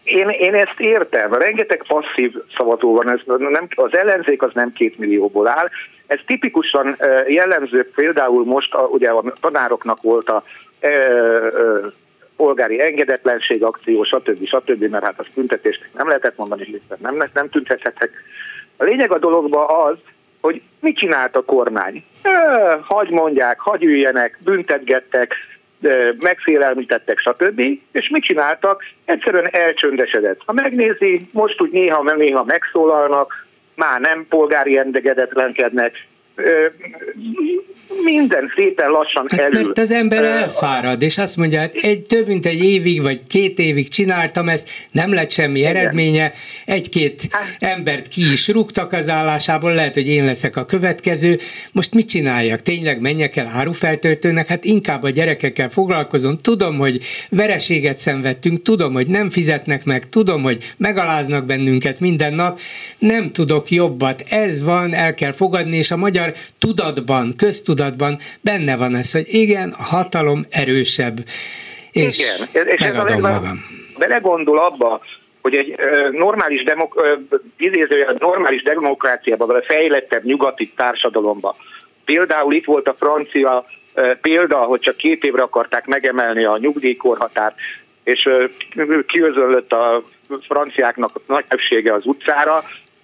Én, én ezt értem. Rengeteg passzív szavazó van. Ez nem, az ellenzék az nem két millióból áll. Ez tipikusan jellemző, például most a, ugye a tanároknak volt a polgári engedetlenség akció, stb. stb., mert hát azt tüntetést nem lehetett mondani, hiszen nem, nem tüntethetek. A lényeg a dologban az, hogy mit csinált a kormány? Hagy mondják, hagy üljenek, büntetgettek, megfélelmítettek, stb. És mit csináltak? Egyszerűen elcsöndesedett. Ha megnézi, most úgy néha, néha megszólalnak, már nem polgári endegedetlenkednek, minden szépen lassan hát elül. Mert az ember elfárad, és azt mondja, hát egy, több mint egy évig, vagy két évig csináltam ezt, nem lett semmi eredménye, egy-két hát. embert ki is rúgtak az állásából, lehet, hogy én leszek a következő, most mit csináljak? Tényleg menjek el árufeltöltőnek? Hát inkább a gyerekekkel foglalkozom, tudom, hogy vereséget szenvedtünk, tudom, hogy nem fizetnek meg, tudom, hogy megaláznak bennünket minden nap, nem tudok jobbat, ez van, el kell fogadni, és a magyar tudatban, köztudatban tudatban benne van ez, hogy igen, a hatalom erősebb, és igen, és megadom ez magam. Belegondol abba, hogy egy normális, demok, normális demokráciában, vagy a fejlettebb nyugati társadalomban, például itt volt a francia példa, hogy csak két évre akarták megemelni a nyugdíjkorhatárt, és kiözöllött a franciáknak a nagy többsége az utcára,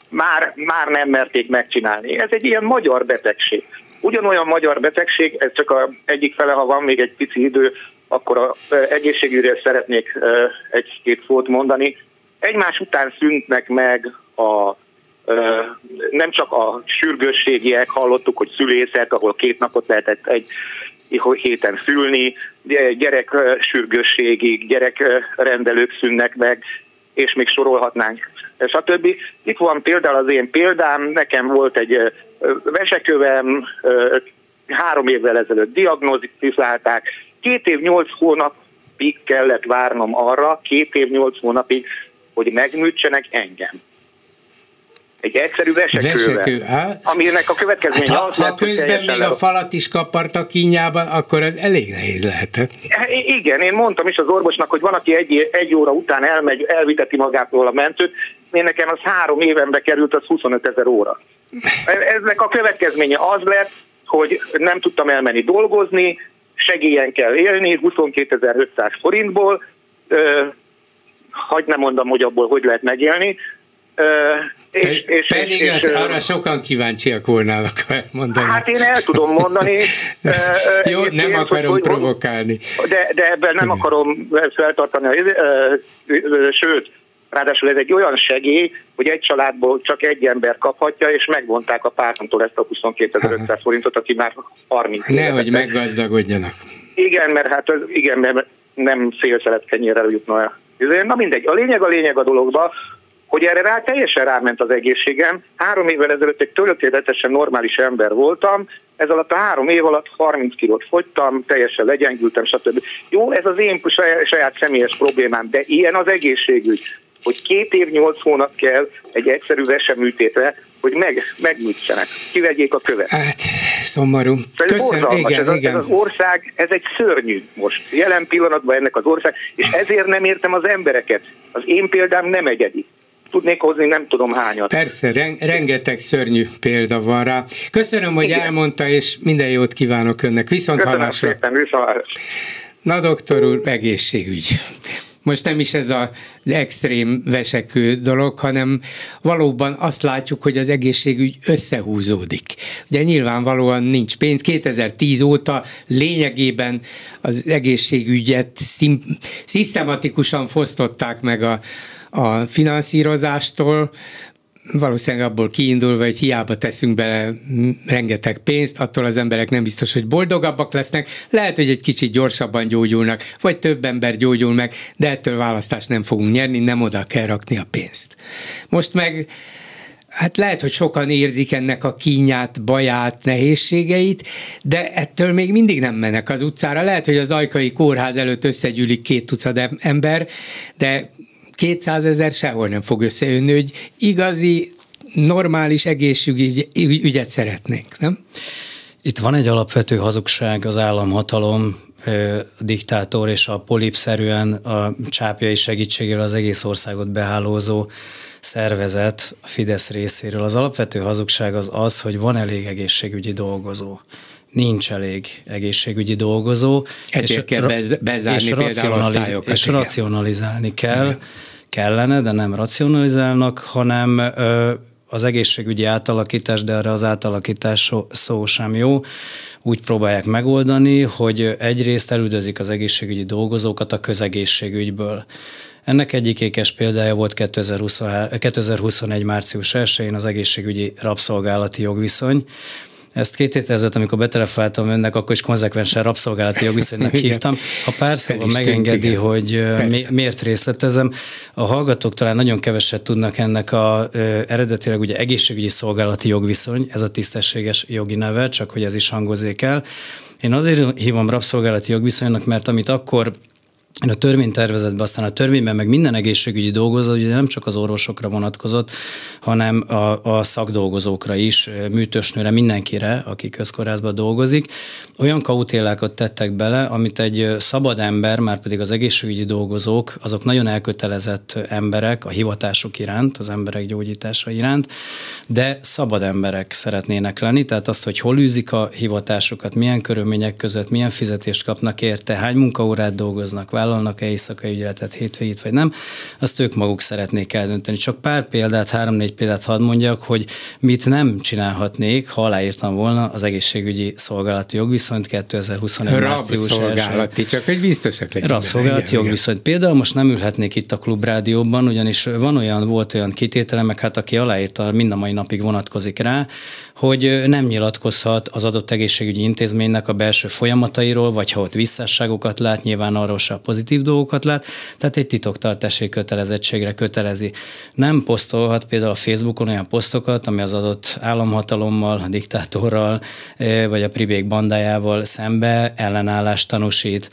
már, már nem merték megcsinálni. Ez egy ilyen magyar betegség. Ugyanolyan magyar betegség, ez csak a egyik fele, ha van még egy pici idő, akkor a egészségügyre szeretnék egy-két szót mondani. Egymás után szűntnek meg a nem csak a sürgősségiek, hallottuk, hogy szülészek, ahol két napot lehetett egy héten szülni, gyerek sürgősségig, gyerekrendelők szűnnek meg, és még sorolhatnánk, stb. Itt van például az én példám, nekem volt egy vesekövem, három évvel ezelőtt diagnosztizálták, két év nyolc hónapig kellett várnom arra, két év nyolc hónapig, hogy megműtsenek engem. Egy egyszerű vesekővel, Vesekő, hát? aminek a következménye hát, az ha lett, közben még a falat is kaparta kínjában, akkor az elég nehéz lehetett. Igen, én mondtam is az orvosnak, hogy van, aki egy, egy óra után elmegy, elviteti magától a mentőt, én nekem az három évenbe került, az 25 ezer óra. Eznek a következménye az lett, hogy nem tudtam elmenni dolgozni, segélyen kell élni, 22.500 forintból, hagyd nem mondom, hogy abból hogy lehet megélni, és, és, Pedig és, és, arra sokan kíváncsiak volnának mondani. Hát én el tudom mondani. Jó, nem akarom hogy, provokálni. De, de ebben nem akarom feltartani, sőt, Ráadásul ez egy olyan segély, hogy egy családból csak egy ember kaphatja, és megvonták a pártomtól ezt a 22.500 forintot, aki már 30 Nehogy meggazdagodjanak. Igen, mert hát igen, mert nem félszelet kenyérrel jutna el. Na mindegy, a lényeg a lényeg a dologba, hogy erre rá teljesen ráment az egészségem. Három évvel ezelőtt egy tökéletesen normális ember voltam, ez alatt a három év alatt 30 kilót fogytam, teljesen legyengültem, stb. Jó, ez az én saját személyes problémám, de ilyen az egészségügy hogy két év, nyolc hónap kell egy egyszerű veseműtétre, hogy meg, megműtsenek, kivegyék a követ. Hát, szomorú. Köszönöm, igen, ez, a, igen. ez az ország, ez egy szörnyű most. Jelen pillanatban ennek az ország, és ezért nem értem az embereket. Az én példám nem egyedi tudnék hozni nem tudom hányat. Persze, ren- rengeteg szörnyű példa van rá. Köszönöm, hogy Igen. elmondta, és minden jót kívánok önnek. Viszont Köszönöm hallásra. Szépen, viszont Na, doktor úr, egészségügy most nem is ez az extrém vesekő dolog, hanem valóban azt látjuk, hogy az egészségügy összehúzódik. Ugye nyilvánvalóan nincs pénz. 2010 óta lényegében az egészségügyet szim, szisztematikusan fosztották meg a, a finanszírozástól, valószínűleg abból kiindulva, hogy hiába teszünk bele rengeteg pénzt, attól az emberek nem biztos, hogy boldogabbak lesznek, lehet, hogy egy kicsit gyorsabban gyógyulnak, vagy több ember gyógyul meg, de ettől választást nem fogunk nyerni, nem oda kell rakni a pénzt. Most meg hát lehet, hogy sokan érzik ennek a kínját, baját, nehézségeit, de ettől még mindig nem mennek az utcára. Lehet, hogy az ajkai kórház előtt összegyűlik két tucat ember, de 200 ezer sehol nem fog összejönni, hogy igazi, normális egészségügyet szeretnénk, nem? Itt van egy alapvető hazugság az államhatalom, a diktátor és a polipszerűen a csápjai segítségével az egész országot behálózó szervezet a Fidesz részéről. Az alapvető hazugság az az, hogy van elég egészségügyi dolgozó nincs elég egészségügyi dolgozó. Ezért és kell bezárni és például És racionalizálni kell. Igen kellene, de nem racionalizálnak, hanem az egészségügyi átalakítás, de erre az átalakítás szó sem jó. Úgy próbálják megoldani, hogy egyrészt elüldözik az egészségügyi dolgozókat a közegészségügyből. Ennek egyik ékes példája volt 2020, 2021. március 1-én az egészségügyi rabszolgálati jogviszony, ezt két héttel ezelőtt, amikor betelefonáltam önnek, akkor is konzekvensen rabszolgálati jogviszonynak hívtam. Ha pár szóval megengedi, igen. hogy Persze. miért részletezem, a hallgatók talán nagyon keveset tudnak ennek a eredetileg ugye egészségügyi szolgálati jogviszony, ez a tisztességes jogi neve, csak hogy ez is hangozik el. Én azért hívom rabszolgálati jogviszonynak, mert amit akkor a törvénytervezetben, aztán a törvényben meg minden egészségügyi dolgozó, ugye nem csak az orvosokra vonatkozott, hanem a, a szakdolgozókra is, műtősnőre, mindenkire, aki közkórházban dolgozik. Olyan kautélákat tettek bele, amit egy szabad ember, már pedig az egészségügyi dolgozók, azok nagyon elkötelezett emberek a hivatásuk iránt, az emberek gyógyítása iránt, de szabad emberek szeretnének lenni, tehát azt, hogy hol űzik a hivatásukat, milyen körülmények között, milyen fizetést kapnak érte, hány munkaórát dolgoznak, vállalnak-e éjszakai ügyletet, hétvégét vagy nem, azt ők maguk szeretnék eldönteni. Csak pár példát, három-négy példát hadd mondjak, hogy mit nem csinálhatnék, ha aláírtam volna az egészségügyi szolgálati jogviszonyt 2021. március szolgálati, csak egy biztosak legyen. Rabszolgálati jogviszonyt. Például most nem ülhetnék itt a klubrádióban, ugyanis van olyan, volt olyan kitétele, meg hát aki aláírta, mind a mai napig vonatkozik rá, hogy nem nyilatkozhat az adott egészségügyi intézménynek a belső folyamatairól, vagy ha ott visszásságokat lát, nyilván arról se a pozitív dolgokat lát, tehát egy titoktartási kötelezettségre kötelezi. Nem posztolhat például a Facebookon olyan posztokat, ami az adott államhatalommal, a diktátorral, vagy a pribék bandájával szembe ellenállást tanúsít.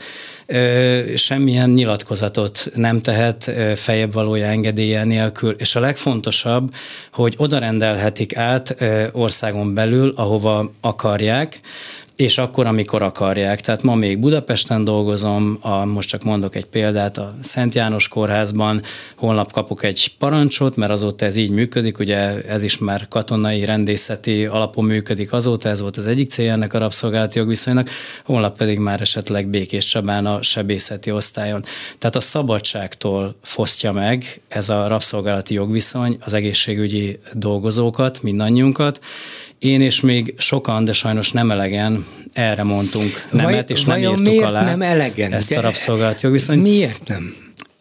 Semmilyen nyilatkozatot nem tehet fejebb valója engedélye nélkül, és a legfontosabb, hogy oda rendelhetik át országon belül, ahova akarják, és akkor, amikor akarják. Tehát ma még Budapesten dolgozom, a, most csak mondok egy példát, a Szent János kórházban, holnap kapok egy parancsot, mert azóta ez így működik, ugye ez is már katonai rendészeti alapon működik azóta, ez volt az egyik célja ennek a rabszolgálati jogviszonynak, holnap pedig már esetleg Békés Csabán a sebészeti osztályon. Tehát a szabadságtól fosztja meg ez a rabszolgálati jogviszony az egészségügyi dolgozókat, mindannyiunkat, én és még sokan, de sajnos nem elegen erre mondtunk nemet, Vaj, és nem írtuk miért alá nem elegen? ezt a rabszolgált jogviszonyt. Miért nem?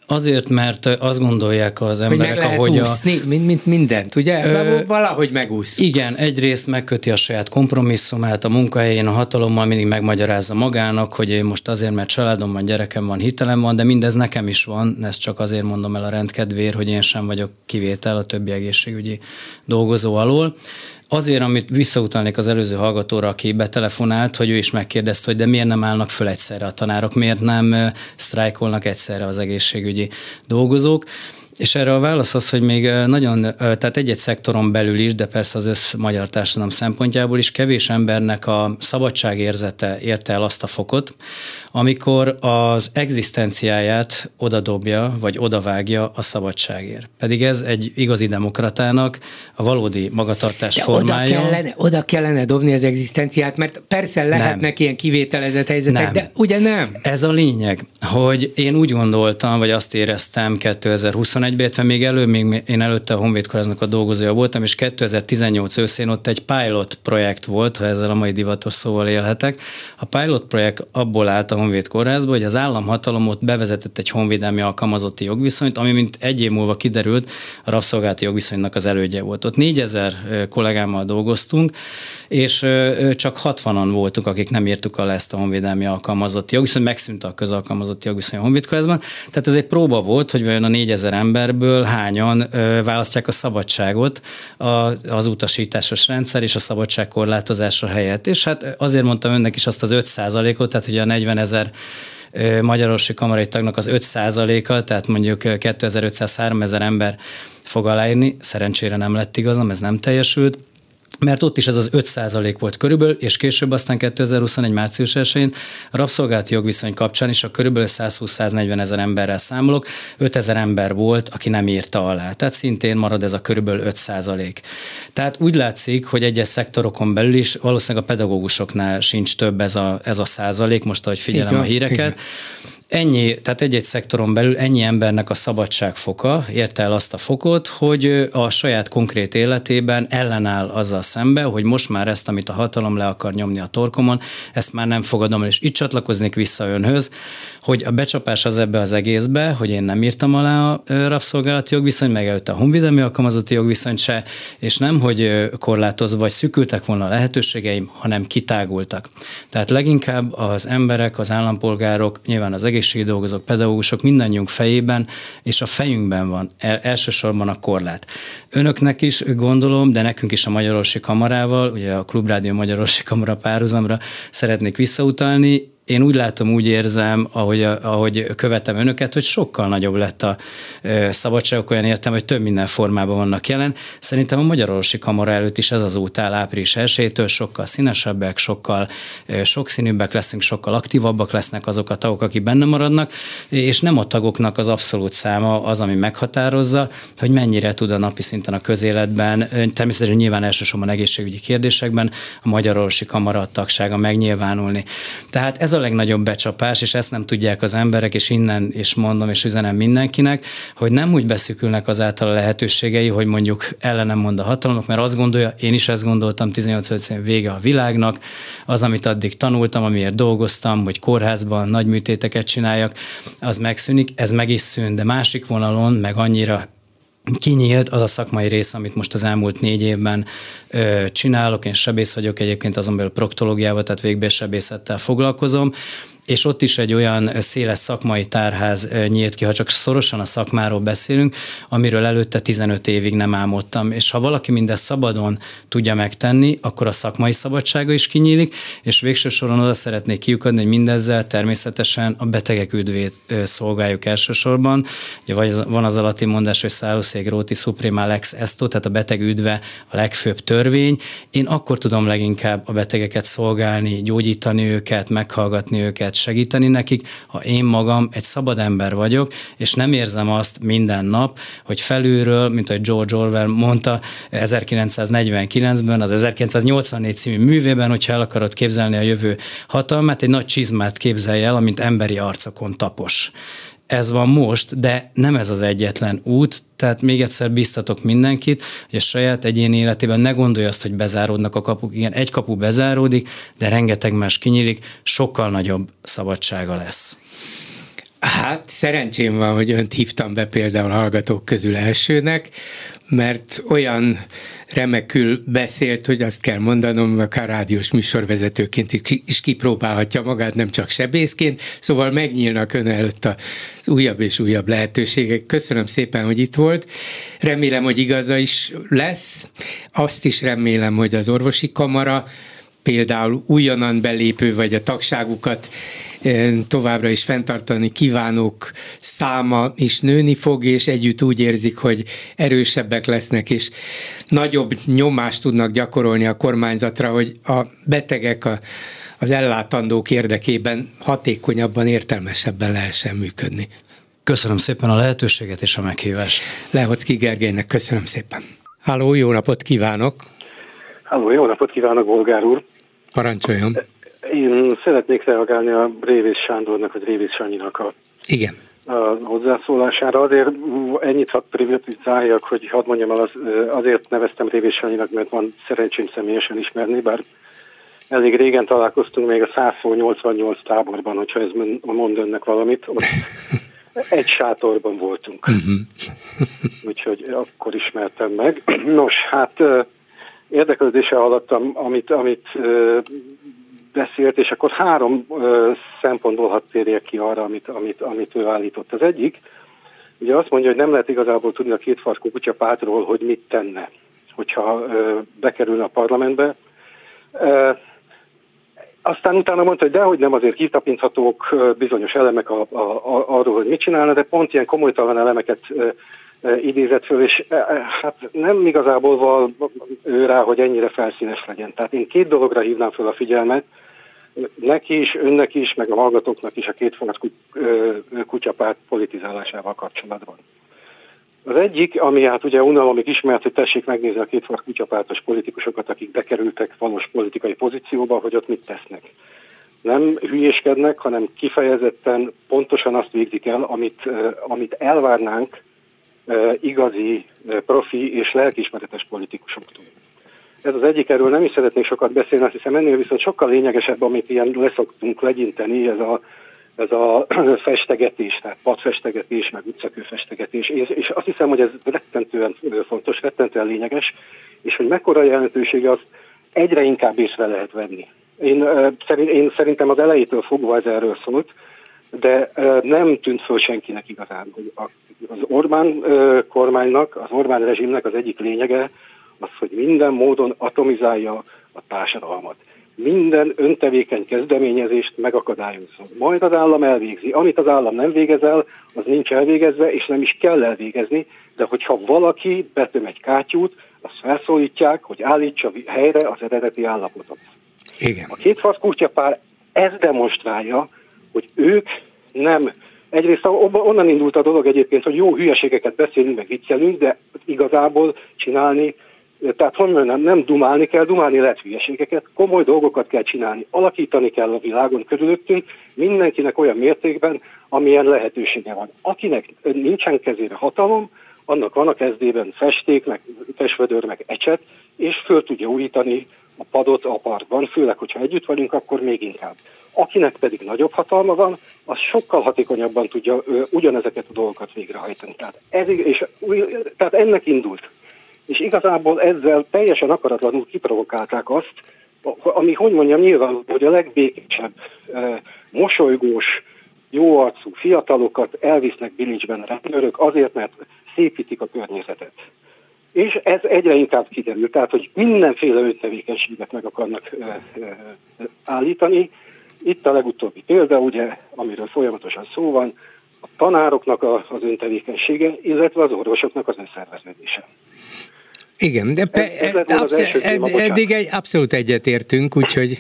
Azért, mert azt gondolják az emberek, hogy meg lehet ahogy úszni, a... mint, mint mindent, ugye? Ö, Valahogy megúsz. Igen, egyrészt megköti a saját kompromisszumát a munkahelyén, a hatalommal mindig megmagyarázza magának, hogy én most azért, mert családom van, gyerekem van, hitelem van, de mindez nekem is van, ezt csak azért mondom el a rendkedvér, hogy én sem vagyok kivétel a többi egészségügyi dolgozó alól. Azért, amit visszautalnék az előző hallgatóra, aki betelefonált, hogy ő is megkérdezte, hogy de miért nem állnak föl egyszerre a tanárok, miért nem sztrájkolnak egyszerre az egészségügyi dolgozók. És erre a válasz az, hogy még nagyon, tehát egy-egy szektoron belül is, de persze az össz magyar társadalom szempontjából is kevés embernek a szabadságérzete érte el azt a fokot, amikor az egzisztenciáját odadobja, vagy odavágja a szabadságért. Pedig ez egy igazi demokratának a valódi magatartás De formája. Oda kellene, oda kellene dobni az egzisztenciát, mert persze lehetnek nem. ilyen kivételezett helyzetek, nem. de ugye nem. Ez a lényeg, hogy én úgy gondoltam, vagy azt éreztem 2021-ben, illetve még elő, még én előtte a Honvéd a dolgozója voltam, és 2018 őszén ott egy pilot projekt volt, ha ezzel a mai divatos szóval élhetek. A pilot projekt abból állt a Honvéd kórházba, hogy az államhatalom ott bevezetett egy honvédelmi alkalmazotti jogviszonyt, ami mint egy év múlva kiderült, a rabszolgálati jogviszonynak az elődje volt. Ott 4000 kollégámmal dolgoztunk, és csak 60-an voltunk, akik nem írtuk alá ezt a honvédelmi alkalmazotti jogviszonyt, megszűnt a közalkalmazotti jogviszony a Honvéd kórházban. Tehát ez egy próba volt, hogy vajon a 4000 emberből hányan választják a szabadságot az utasításos rendszer és a szabadság korlátozása helyett. És hát azért mondtam önnek is azt az 5 ot tehát hogy a 40 ezer Magyarországi Kamarai tagnak az 5%-a, tehát mondjuk 2500-3000 ember fog aláírni, szerencsére nem lett igazam, ez nem teljesült, mert ott is ez az 5% volt körülbelül, és később aztán 2021. március 1-én a rabszolgálati jogviszony kapcsán is a körülbelül 120-140 ezer emberrel számolok, 5 ezer ember volt, aki nem írta alá. Tehát szintén marad ez a körülbelül 5% Tehát úgy látszik, hogy egyes szektorokon belül is valószínűleg a pedagógusoknál sincs több ez a, ez a százalék, most ahogy figyelem igen, a híreket. Igen ennyi, tehát egy-egy szektoron belül ennyi embernek a szabadságfoka érte el azt a fokot, hogy a saját konkrét életében ellenáll azzal szembe, hogy most már ezt, amit a hatalom le akar nyomni a torkomon, ezt már nem fogadom és itt csatlakoznék vissza önhöz, hogy a becsapás az ebbe az egészbe, hogy én nem írtam alá a rabszolgálati jogviszony, meg előtte a honvédelmi alkalmazotti jogviszony se, és nem, hogy korlátozva vagy szűkültek volna a lehetőségeim, hanem kitágultak. Tehát leginkább az emberek, az állampolgárok, nyilván az egészségügyi dolgozók, pedagógusok mindannyiunk fejében és a fejünkben van el, elsősorban a korlát. Önöknek is gondolom, de nekünk is a Magyarorsi Kamarával, ugye a Klubrádió Magyarorsi Kamara párhuzamra szeretnék visszautalni, én úgy látom, úgy érzem, ahogy, ahogy követem önöket, hogy sokkal nagyobb lett a szabadságok, olyan értem, hogy több minden formában vannak jelen. Szerintem a Magyarországi Kamara előtt is ez az út áll április 1 sokkal színesebbek, sokkal sokszínűbbek leszünk, sokkal aktívabbak lesznek azok a tagok, akik benne maradnak, és nem a tagoknak az abszolút száma az, ami meghatározza, hogy mennyire tud a napi szinten a közéletben, természetesen nyilván elsősorban egészségügyi kérdésekben a Magyarországi Kamara tagsága megnyilvánulni. Tehát ez a legnagyobb becsapás, és ezt nem tudják az emberek, és innen is mondom, és üzenem mindenkinek, hogy nem úgy beszükülnek az által a lehetőségei, hogy mondjuk ellenem mond a hatalomnak, mert azt gondolja, én is ezt gondoltam 18 év vége a világnak, az, amit addig tanultam, amiért dolgoztam, hogy kórházban nagy műtéteket csináljak, az megszűnik, ez meg is szűn, de másik vonalon meg annyira kinyílt az a szakmai rész, amit most az elmúlt négy évben ö, csinálok. Én sebész vagyok egyébként, azon belül proktológiával, tehát végbésebészettel foglalkozom, és ott is egy olyan széles szakmai tárház nyílt ki, ha csak szorosan a szakmáról beszélünk, amiről előtte 15 évig nem álmodtam. És ha valaki mindezt szabadon tudja megtenni, akkor a szakmai szabadsága is kinyílik, és végső soron oda szeretnék kiukadni, hogy mindezzel természetesen a betegek üdvét szolgáljuk elsősorban. Ugye van az alatti mondás, hogy szállószék róti suprema lex esto, tehát a beteg üdve a legfőbb törvény. Én akkor tudom leginkább a betegeket szolgálni, gyógyítani őket, meghallgatni őket, segíteni nekik, ha én magam egy szabad ember vagyok, és nem érzem azt minden nap, hogy felülről, mint ahogy George Orwell mondta 1949-ben, az 1984 című művében, hogyha el akarod képzelni a jövő hatalmát, egy nagy csizmát képzelj el, amint emberi arcokon tapos ez van most, de nem ez az egyetlen út, tehát még egyszer biztatok mindenkit, hogy a saját egyéni életében ne gondolja azt, hogy bezáródnak a kapuk. Igen, egy kapu bezáródik, de rengeteg más kinyílik, sokkal nagyobb szabadsága lesz. Hát szerencsém van, hogy önt hívtam be például hallgatók közül elsőnek, mert olyan remekül beszélt, hogy azt kell mondanom, akár rádiós műsorvezetőként is kipróbálhatja magát, nem csak sebészként, szóval megnyílnak ön előtt a újabb és újabb lehetőségek. Köszönöm szépen, hogy itt volt. Remélem, hogy igaza is lesz. Azt is remélem, hogy az orvosi kamara például újonnan belépő, vagy a tagságukat továbbra is fenntartani kívánók száma is nőni fog, és együtt úgy érzik, hogy erősebbek lesznek, és nagyobb nyomást tudnak gyakorolni a kormányzatra, hogy a betegek a, az ellátandók érdekében hatékonyabban, értelmesebben lehessen működni. Köszönöm szépen a lehetőséget és a meghívást. Lehocki Gergelynek köszönöm szépen. Háló, jó napot kívánok! Háló, jó napot kívánok, Bolgár úr! Parancsoljon! Én szeretnék reagálni a Révész Sándornak, vagy Révész Sanyinak a, Igen. a hozzászólására. Azért ennyit hadd privatizáljak, hogy hadd mondjam el, az, azért neveztem Révész Sanyinak, mert van szerencsém személyesen ismerni, bár elég régen találkoztunk még a 188 táborban, hogyha ez mond önnek valamit. Ott egy sátorban voltunk. Uh-huh. Úgyhogy akkor ismertem meg. Nos, hát érdeklődéssel hallottam, amit, amit beszélt, és akkor három ö, szempontból hadd térjek ki arra, amit, amit, amit ő állított. Az egyik, ugye azt mondja, hogy nem lehet igazából tudni a kétfarkú kutyapátról, hogy mit tenne, hogyha ö, bekerülne a parlamentbe. Ö, aztán utána mondta, hogy dehogy nem azért kitapinthatók bizonyos elemek a, a, a, arról, hogy mit csinálna, de pont ilyen komolytalan elemeket idézett föl, és hát nem igazából van ő rá, hogy ennyire felszínes legyen. Tehát én két dologra hívnám fel a figyelmet, neki is, önnek is, meg a hallgatóknak is a két fogat kutyapárt politizálásával kapcsolatban. Az egyik, ami hát ugye unalomig ismert, hogy tessék megnézni a két kutyapártos politikusokat, akik bekerültek valós politikai pozícióba, hogy ott mit tesznek. nem hülyéskednek, hanem kifejezetten pontosan azt végzik el, amit, amit elvárnánk igazi, profi és lelkismeretes politikusoktól. Ez az egyik, erről nem is szeretnék sokat beszélni, azt hiszem ennél viszont sokkal lényegesebb, amit ilyen leszoktunk legyinteni, ez a, ez a festegetés, tehát padfestegetés, meg utcakőfestegetés, és, és azt hiszem, hogy ez rettentően fontos, rettentően lényeges, és hogy mekkora jelentősége azt egyre inkább észre lehet venni. Én, én szerintem az elejétől fogva ez erről szólt, de nem tűnt föl senkinek igazán, hogy az Orbán kormánynak, az Orbán rezsimnek az egyik lényege az, hogy minden módon atomizálja a társadalmat. Minden öntevékeny kezdeményezést megakadályozzon. Majd az állam elvégzi. Amit az állam nem végez el, az nincs elvégezve, és nem is kell elvégezni, de hogyha valaki betöm egy kátyút, azt felszólítják, hogy állítsa helyre az eredeti állapotot. Igen. A két kutyapár ezt demonstrálja, hogy ők nem Egyrészt onnan indult a dolog egyébként, hogy jó hülyeségeket beszélünk, meg viccelünk, de igazából csinálni, tehát hogy nem, nem dumálni kell, dumálni lehet hülyeségeket, komoly dolgokat kell csinálni, alakítani kell a világon körülöttünk, mindenkinek olyan mértékben, amilyen lehetősége van. Akinek nincsen kezére hatalom, annak van a kezdében festék, meg festvödör, meg ecset, és föl tudja újítani a padot a parkban, főleg, hogyha együtt vagyunk, akkor még inkább. Akinek pedig nagyobb hatalma van, az sokkal hatékonyabban tudja ö, ugyanezeket a dolgokat végrehajtani. Tehát, ez, és, tehát ennek indult. És igazából ezzel teljesen akaratlanul kiprovokálták azt, ami, hogy mondjam, nyilván, hogy a legbékésebb, mosolygós, jóarcú fiatalokat elvisznek bilicsben rendőrök azért, mert szépítik a környezetet. És ez egyre inkább kiderül, tehát hogy mindenféle öntevékenységet meg akarnak állítani. Itt a legutóbbi példa, ugye, amiről folyamatosan szó van, a tanároknak az öntevékenysége, illetve az orvosoknak az önszerveződése. Igen, de pe, ez, ez absz- téma, eddig egy, abszolút egyetértünk, úgyhogy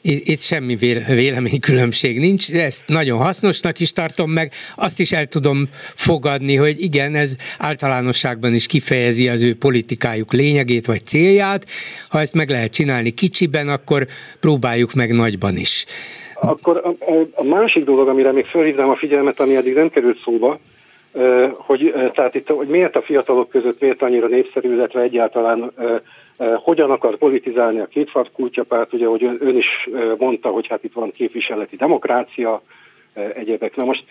itt, itt semmi véleménykülönbség nincs, ezt nagyon hasznosnak is tartom meg, azt is el tudom fogadni, hogy igen, ez általánosságban is kifejezi az ő politikájuk lényegét vagy célját, ha ezt meg lehet csinálni kicsiben, akkor próbáljuk meg nagyban is. Akkor a, a másik dolog, amire még felhívnám a figyelmet, ami eddig nem került szóba, hogy, tehát itt, hogy miért a fiatalok között miért annyira népszerű, illetve egyáltalán hogyan akar politizálni a kétfart kultyapárt, ugye, hogy ön is mondta, hogy hát itt van képviseleti demokrácia, egyébek. Na most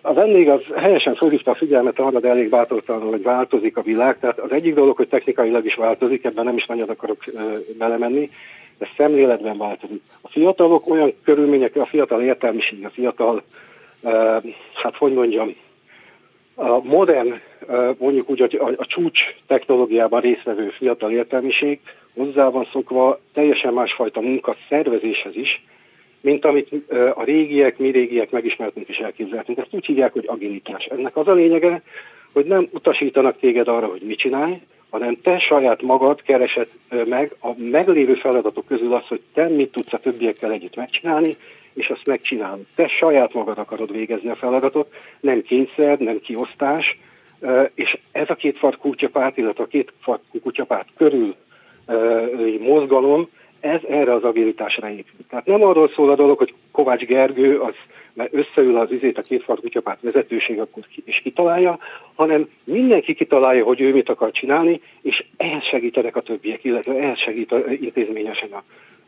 a vendég az helyesen felhívta a figyelmet arra, de elég bátortalanul, hogy változik a világ. Tehát az egyik dolog, hogy technikailag is változik, ebben nem is nagyon akarok belemenni, de szemléletben változik. A fiatalok olyan körülmények, a fiatal értelmiség, a fiatal, hát hogy mondjam, a modern, mondjuk úgy, a, a csúcs technológiában résztvevő fiatal értelmiség hozzá van szokva teljesen másfajta munka szervezéshez is, mint amit a régiek, mi régiek megismertünk és elképzeltünk. Ezt úgy hívják, hogy agilitás. Ennek az a lényege, hogy nem utasítanak téged arra, hogy mit csinálj, hanem te saját magad keresed meg a meglévő feladatok közül az, hogy te mit tudsz a többiekkel együtt megcsinálni, és azt megcsinálni. Te saját magad akarod végezni a feladatot, nem kényszer, nem kiosztás, és ez a két fart kutyapárt, illetve a két fart kutyapárt körül mozgalom, ez erre az agilitásra épül. Tehát nem arról szól a dolog, hogy Kovács Gergő az mert összeül az izét a két fart kutyapárt vezetőség, akkor ki, és kitalálja, hanem mindenki kitalálja, hogy ő mit akar csinálni, és ehhez segítenek a többiek, illetve ehhez segít a, intézményesen a,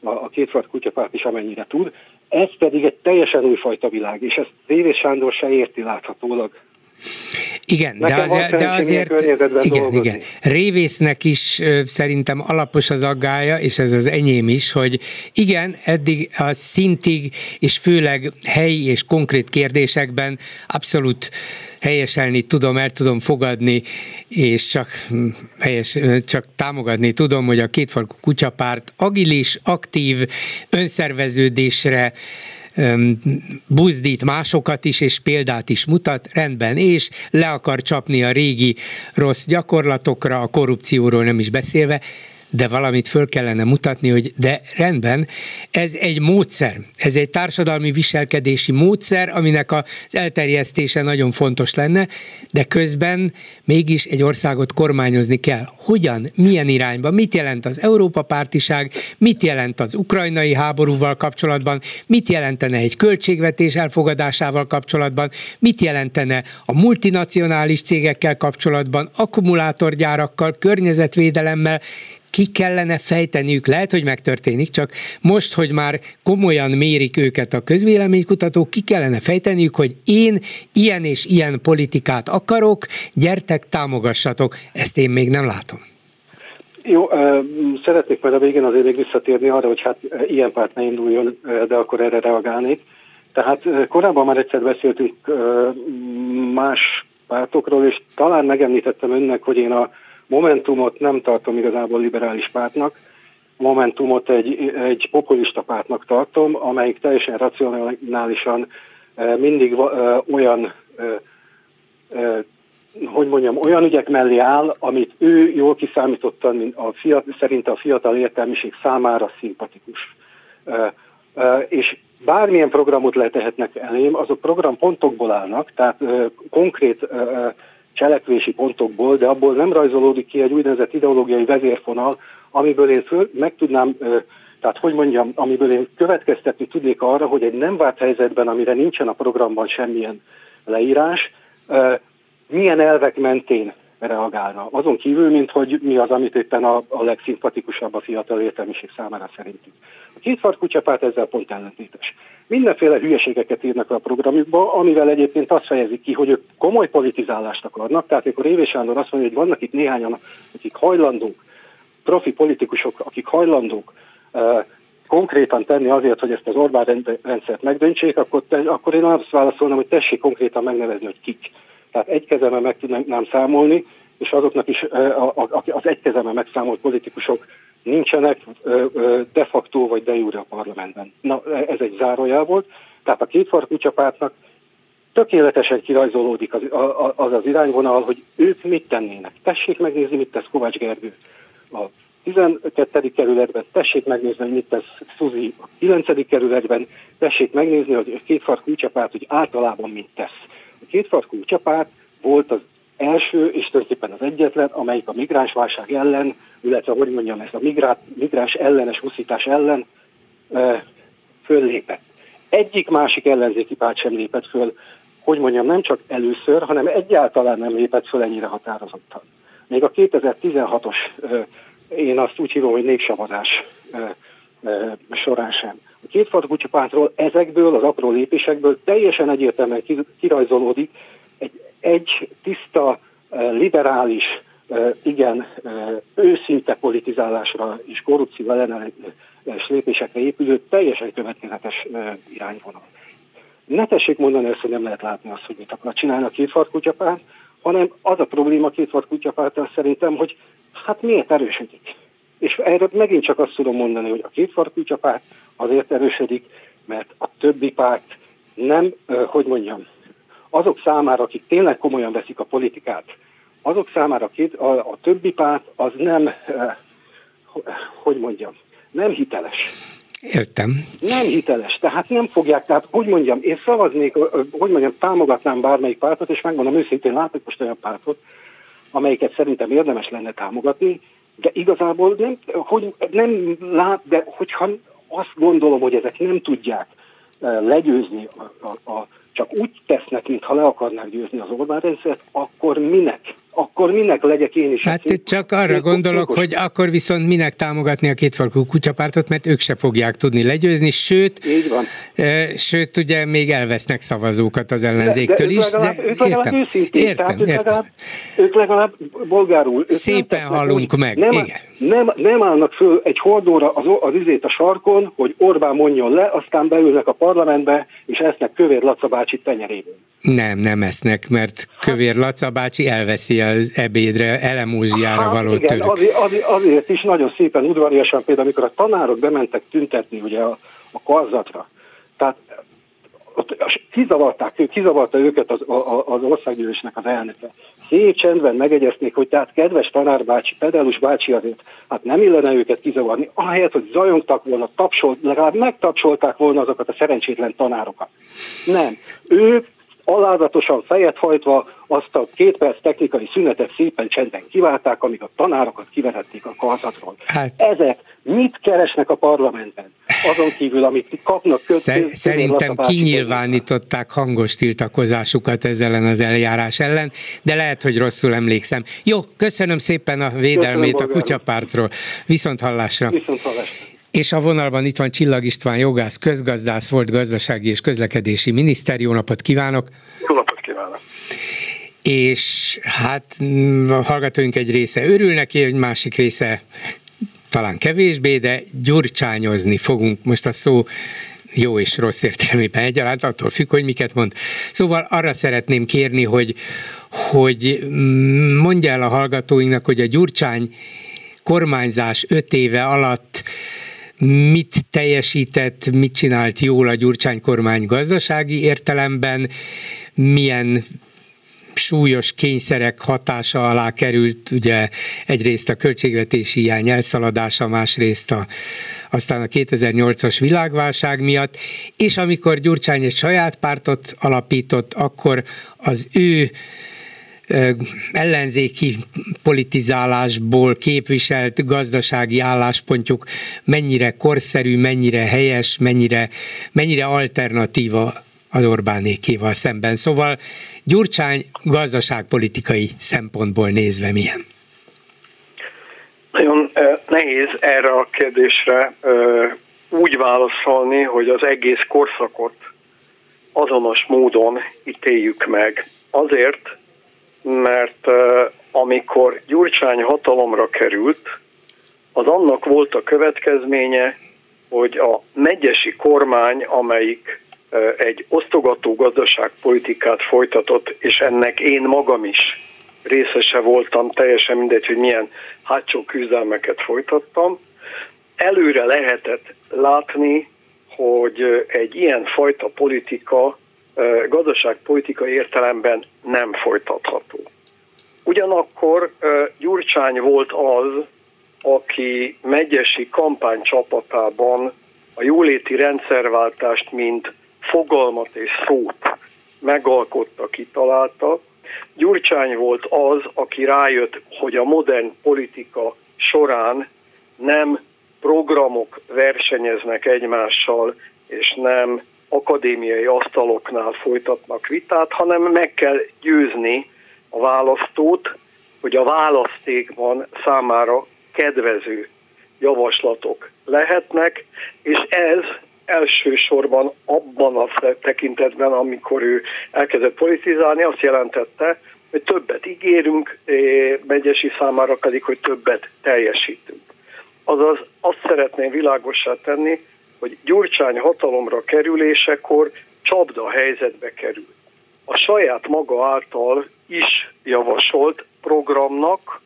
a, a kétfart kutyapárt is, amennyire tud. Ez pedig egy teljesen újfajta világ, és ezt Révés Sándor se érti láthatólag. Igen, de azért, de azért igen, igen. Révésznek is szerintem alapos az aggája, és ez az enyém is, hogy igen, eddig a szintig, és főleg helyi és konkrét kérdésekben abszolút helyeselni tudom, el tudom fogadni, és csak, hm, helyes, csak támogatni tudom, hogy a kétfarkú kutyapárt agilis, aktív, önszerveződésre buzdít másokat is, és példát is mutat, rendben, és le akar csapni a régi rossz gyakorlatokra, a korrupcióról nem is beszélve, de valamit föl kellene mutatni, hogy de rendben, ez egy módszer, ez egy társadalmi viselkedési módszer, aminek az elterjesztése nagyon fontos lenne, de közben mégis egy országot kormányozni kell. Hogyan, milyen irányba, mit jelent az Európa pártiság, mit jelent az ukrajnai háborúval kapcsolatban, mit jelentene egy költségvetés elfogadásával kapcsolatban, mit jelentene a multinacionális cégekkel kapcsolatban, akkumulátorgyárakkal, környezetvédelemmel, ki kellene fejteniük, lehet, hogy megtörténik, csak most, hogy már komolyan mérik őket a közvéleménykutatók, ki kellene fejteniük, hogy én ilyen és ilyen politikát akarok, gyertek, támogassatok. Ezt én még nem látom. Jó, szeretnék majd a végén azért még visszatérni arra, hogy hát ilyen párt ne induljon, de akkor erre reagálnék. Tehát korábban már egyszer beszéltünk más pártokról, és talán megemlítettem önnek, hogy én a Momentumot nem tartom igazából liberális pártnak, Momentumot egy, egy populista pártnak tartom, amelyik teljesen racionálisan mindig olyan hogy mondjam, olyan ügyek mellé áll, amit ő jól kiszámítottan a fiat, szerint a fiatal értelmiség számára szimpatikus. És bármilyen programot letehetnek elém, azok programpontokból állnak, tehát konkrét cselekvési pontokból, de abból nem rajzolódik ki egy úgynevezett ideológiai vezérfonal, amiből én föl, meg tudnám, tehát hogy mondjam, amiből én következtetni tudnék arra, hogy egy nem várt helyzetben, amire nincsen a programban semmilyen leírás, milyen elvek mentén reagálna. Azon kívül, mint hogy mi az, amit éppen a, a legszimpatikusabb a fiatal értelmiség számára szerintünk. A két kutyapárt ezzel pont ellentétes. Mindenféle hülyeségeket írnak a programjukba, amivel egyébként azt fejezik ki, hogy ők komoly politizálást akarnak. Tehát amikor Révé Sándor azt mondja, hogy vannak itt néhányan, akik hajlandók, profi politikusok, akik hajlandók konkrétan tenni azért, hogy ezt az Orbán rendszert megdöntsék, akkor, te, akkor én azt válaszolnám, hogy tessék konkrétan megnevezni, hogy kik. Tehát egy kezemben meg tudnám számolni, és azoknak is az egy kezemben megszámolt politikusok nincsenek de facto vagy de jure a parlamentben. Na, ez egy zárójel volt. Tehát a két kutyapártnak tökéletesen kirajzolódik az, az az irányvonal, hogy ők mit tennének. Tessék megnézni, mit tesz Kovács Gergő a 12. kerületben, tessék megnézni, mit tesz Szuzi a 9. kerületben, tessék megnézni, hogy a két kutyapárt, hogy általában mit tesz. A két kutyapárt volt az első és tulajdonképpen az egyetlen, amelyik a migránsválság ellen, illetve hogy mondjam ezt a migrát, migráns ellenes huszítás ellen e, föllépett. Egyik másik ellenzéki párt sem lépett föl, hogy mondjam, nem csak először, hanem egyáltalán nem lépett föl ennyire határozottan. Még a 2016-os, e, én azt úgy hívom, hogy népsavazás e, során sem. A két kutyapártról ezekből, az apró lépésekből teljesen egyértelműen kirajzolódik, egy tiszta, liberális, igen, őszinte politizálásra és korrupció ellenes lépésekre épülő teljesen következetes irányvonal. Ne tessék mondani ezt, hogy nem lehet látni azt, hogy mit akar csinálni a kutyapárt, hanem az a probléma a kétfart kutyapárttal szerintem, hogy hát miért erősödik. És erre megint csak azt tudom mondani, hogy a kétfart kutyapárt azért erősödik, mert a többi párt nem, hogy mondjam, azok számára, akik tényleg komolyan veszik a politikát, azok számára két, a, a többi párt az nem, eh, hogy mondjam, nem hiteles. Értem. Nem hiteles, tehát nem fogják, tehát hogy mondjam, én szavaznék, hogy mondjam, támogatnám bármelyik pártot, és megmondom őszintén, látok most olyan pártot, amelyiket szerintem érdemes lenne támogatni, de igazából nem, hogy nem lát, de hogyha azt gondolom, hogy ezek nem tudják legyőzni a, a, a csak úgy tesznek, mintha le akarnák győzni az Orbán rendszert, akkor minek? Akkor minek legyek én is? Hát itt csak arra gondolok, hogy akkor viszont minek támogatni a kétfarkú kutyapártot, mert ők se fogják tudni legyőzni, sőt, Így van. E, sőt, ugye még elvesznek szavazókat az ellenzéktől de, de is. Legalább, de ők értem, őszintén, értem, tehát értem. Ők legalább, ők legalább bolgárul. Ők Szépen hallunk meg, nem, igen. Nem, nem állnak föl egy hordóra az, az izét a sarkon, hogy Orbán mondjon le, aztán beülnek a parlamentbe, és esznek kövér Laca bácsi tenyeréből. Nem, nem esznek, mert Kövér Laca bácsi elveszi az ebédre, elemúziára hát való igen, török. Azért, azért, azért is nagyon szépen udvariasan, például amikor a tanárok bementek tüntetni ugye a, a karzatra, tehát kizavarták, kizavarta őket az, az országgyűlésnek az elnöke. Szép csendben megegyezték, hogy tehát kedves tanárbácsi, pedálus bácsi azért, hát nem illene őket kizavarni, ahelyett, hogy zajongtak volna, tapsolt, legalább megtapsolták volna azokat a szerencsétlen tanárokat. Nem. Ők alázatosan fejet hajtva azt a két perc technikai szünetet szépen csendben kiválták, amíg a tanárokat kivehették a karzatról. Hát, Ezek mit keresnek a parlamentben? Azon kívül, amit kapnak közt, Szerintem kinyilvánították hangos tiltakozásukat ezzel az eljárás ellen, de lehet, hogy rosszul emlékszem. Jó, köszönöm szépen a védelmét köszönöm, a kutyapártról. Viszont hallásra. Viszont hallásra. És a vonalban itt van Csillag István jogász, közgazdász, volt gazdasági és közlekedési miniszter. Jó napot kívánok! Jó napot kívánok! És hát a hallgatóink egy része örül neki, egy másik része talán kevésbé, de gyurcsányozni fogunk. Most a szó jó és rossz értelmében egyaránt, attól függ, hogy miket mond. Szóval arra szeretném kérni, hogy, hogy mondja el a hallgatóinknak, hogy a Gyurcsány kormányzás öt éve alatt mit teljesített, mit csinált jól a Gyurcsány kormány gazdasági értelemben, milyen súlyos kényszerek hatása alá került, ugye egyrészt a költségvetési hiány elszaladása, másrészt a, aztán a 2008-as világválság miatt, és amikor Gyurcsány egy saját pártot alapított, akkor az ő ellenzéki politizálásból képviselt gazdasági álláspontjuk mennyire korszerű, mennyire helyes, mennyire, mennyire alternatíva az Orbánékéval szemben. Szóval Gyurcsány gazdaságpolitikai szempontból nézve milyen? Nagyon nehéz erre a kérdésre úgy válaszolni, hogy az egész korszakot azonos módon ítéljük meg. Azért, mert amikor Gyurcsány hatalomra került, az annak volt a következménye, hogy a megyesi kormány, amelyik egy osztogató gazdaságpolitikát folytatott, és ennek én magam is részese voltam, teljesen mindegy, hogy milyen hátsó küzdelmeket folytattam, előre lehetett látni, hogy egy ilyen fajta politika gazdaságpolitika értelemben nem folytatható. Ugyanakkor Gyurcsány volt az, aki megyesi kampánycsapatában a jóléti rendszerváltást, mint fogalmat és szót megalkotta, kitalálta. Gyurcsány volt az, aki rájött, hogy a modern politika során nem programok versenyeznek egymással, és nem akadémiai asztaloknál folytatnak vitát, hanem meg kell győzni a választót, hogy a választékban számára kedvező javaslatok lehetnek, és ez elsősorban abban a tekintetben, amikor ő elkezdett politizálni, azt jelentette, hogy többet ígérünk, eh, megyesi számára pedig, hogy többet teljesítünk. Azaz azt szeretném világossá tenni, hogy Gyurcsány hatalomra kerülésekor csapda helyzetbe kerül. A saját maga által is javasolt programnak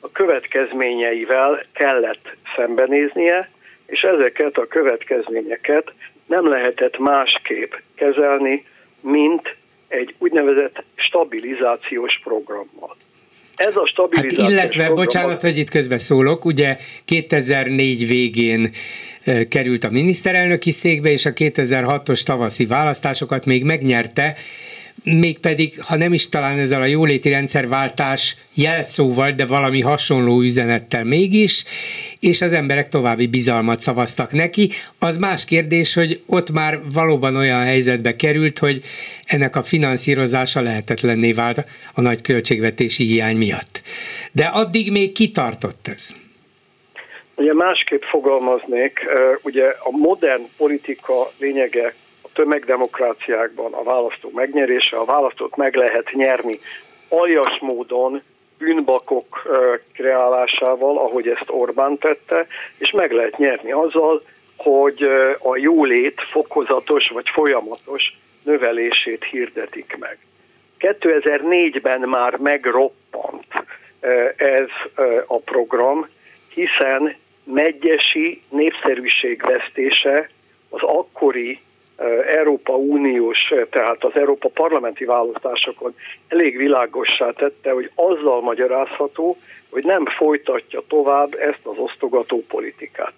a következményeivel kellett szembenéznie, és ezeket a következményeket nem lehetett másképp kezelni, mint egy úgynevezett stabilizációs programmal. Ez a stabilizációs hát illetve, program... bocsánat, hogy itt közben szólok, ugye 2004 végén került a miniszterelnöki székbe, és a 2006-os tavaszi választásokat még megnyerte, mégpedig, ha nem is talán ezzel a jóléti rendszerváltás jelszóval, de valami hasonló üzenettel mégis, és az emberek további bizalmat szavaztak neki. Az más kérdés, hogy ott már valóban olyan helyzetbe került, hogy ennek a finanszírozása lehetetlenné vált a nagy költségvetési hiány miatt. De addig még kitartott ez. Ugye másképp fogalmaznék, ugye a modern politika lényege tömegdemokráciákban a választó megnyerése, a választót meg lehet nyerni aljas módon, bűnbakok kreálásával, ahogy ezt Orbán tette, és meg lehet nyerni azzal, hogy a jólét fokozatos vagy folyamatos növelését hirdetik meg. 2004-ben már megroppant ez a program, hiszen Megyesi népszerűségvesztése az akkori Európa Uniós, tehát az Európa parlamenti választásokon elég világossá tette, hogy azzal magyarázható, hogy nem folytatja tovább ezt az osztogató politikát.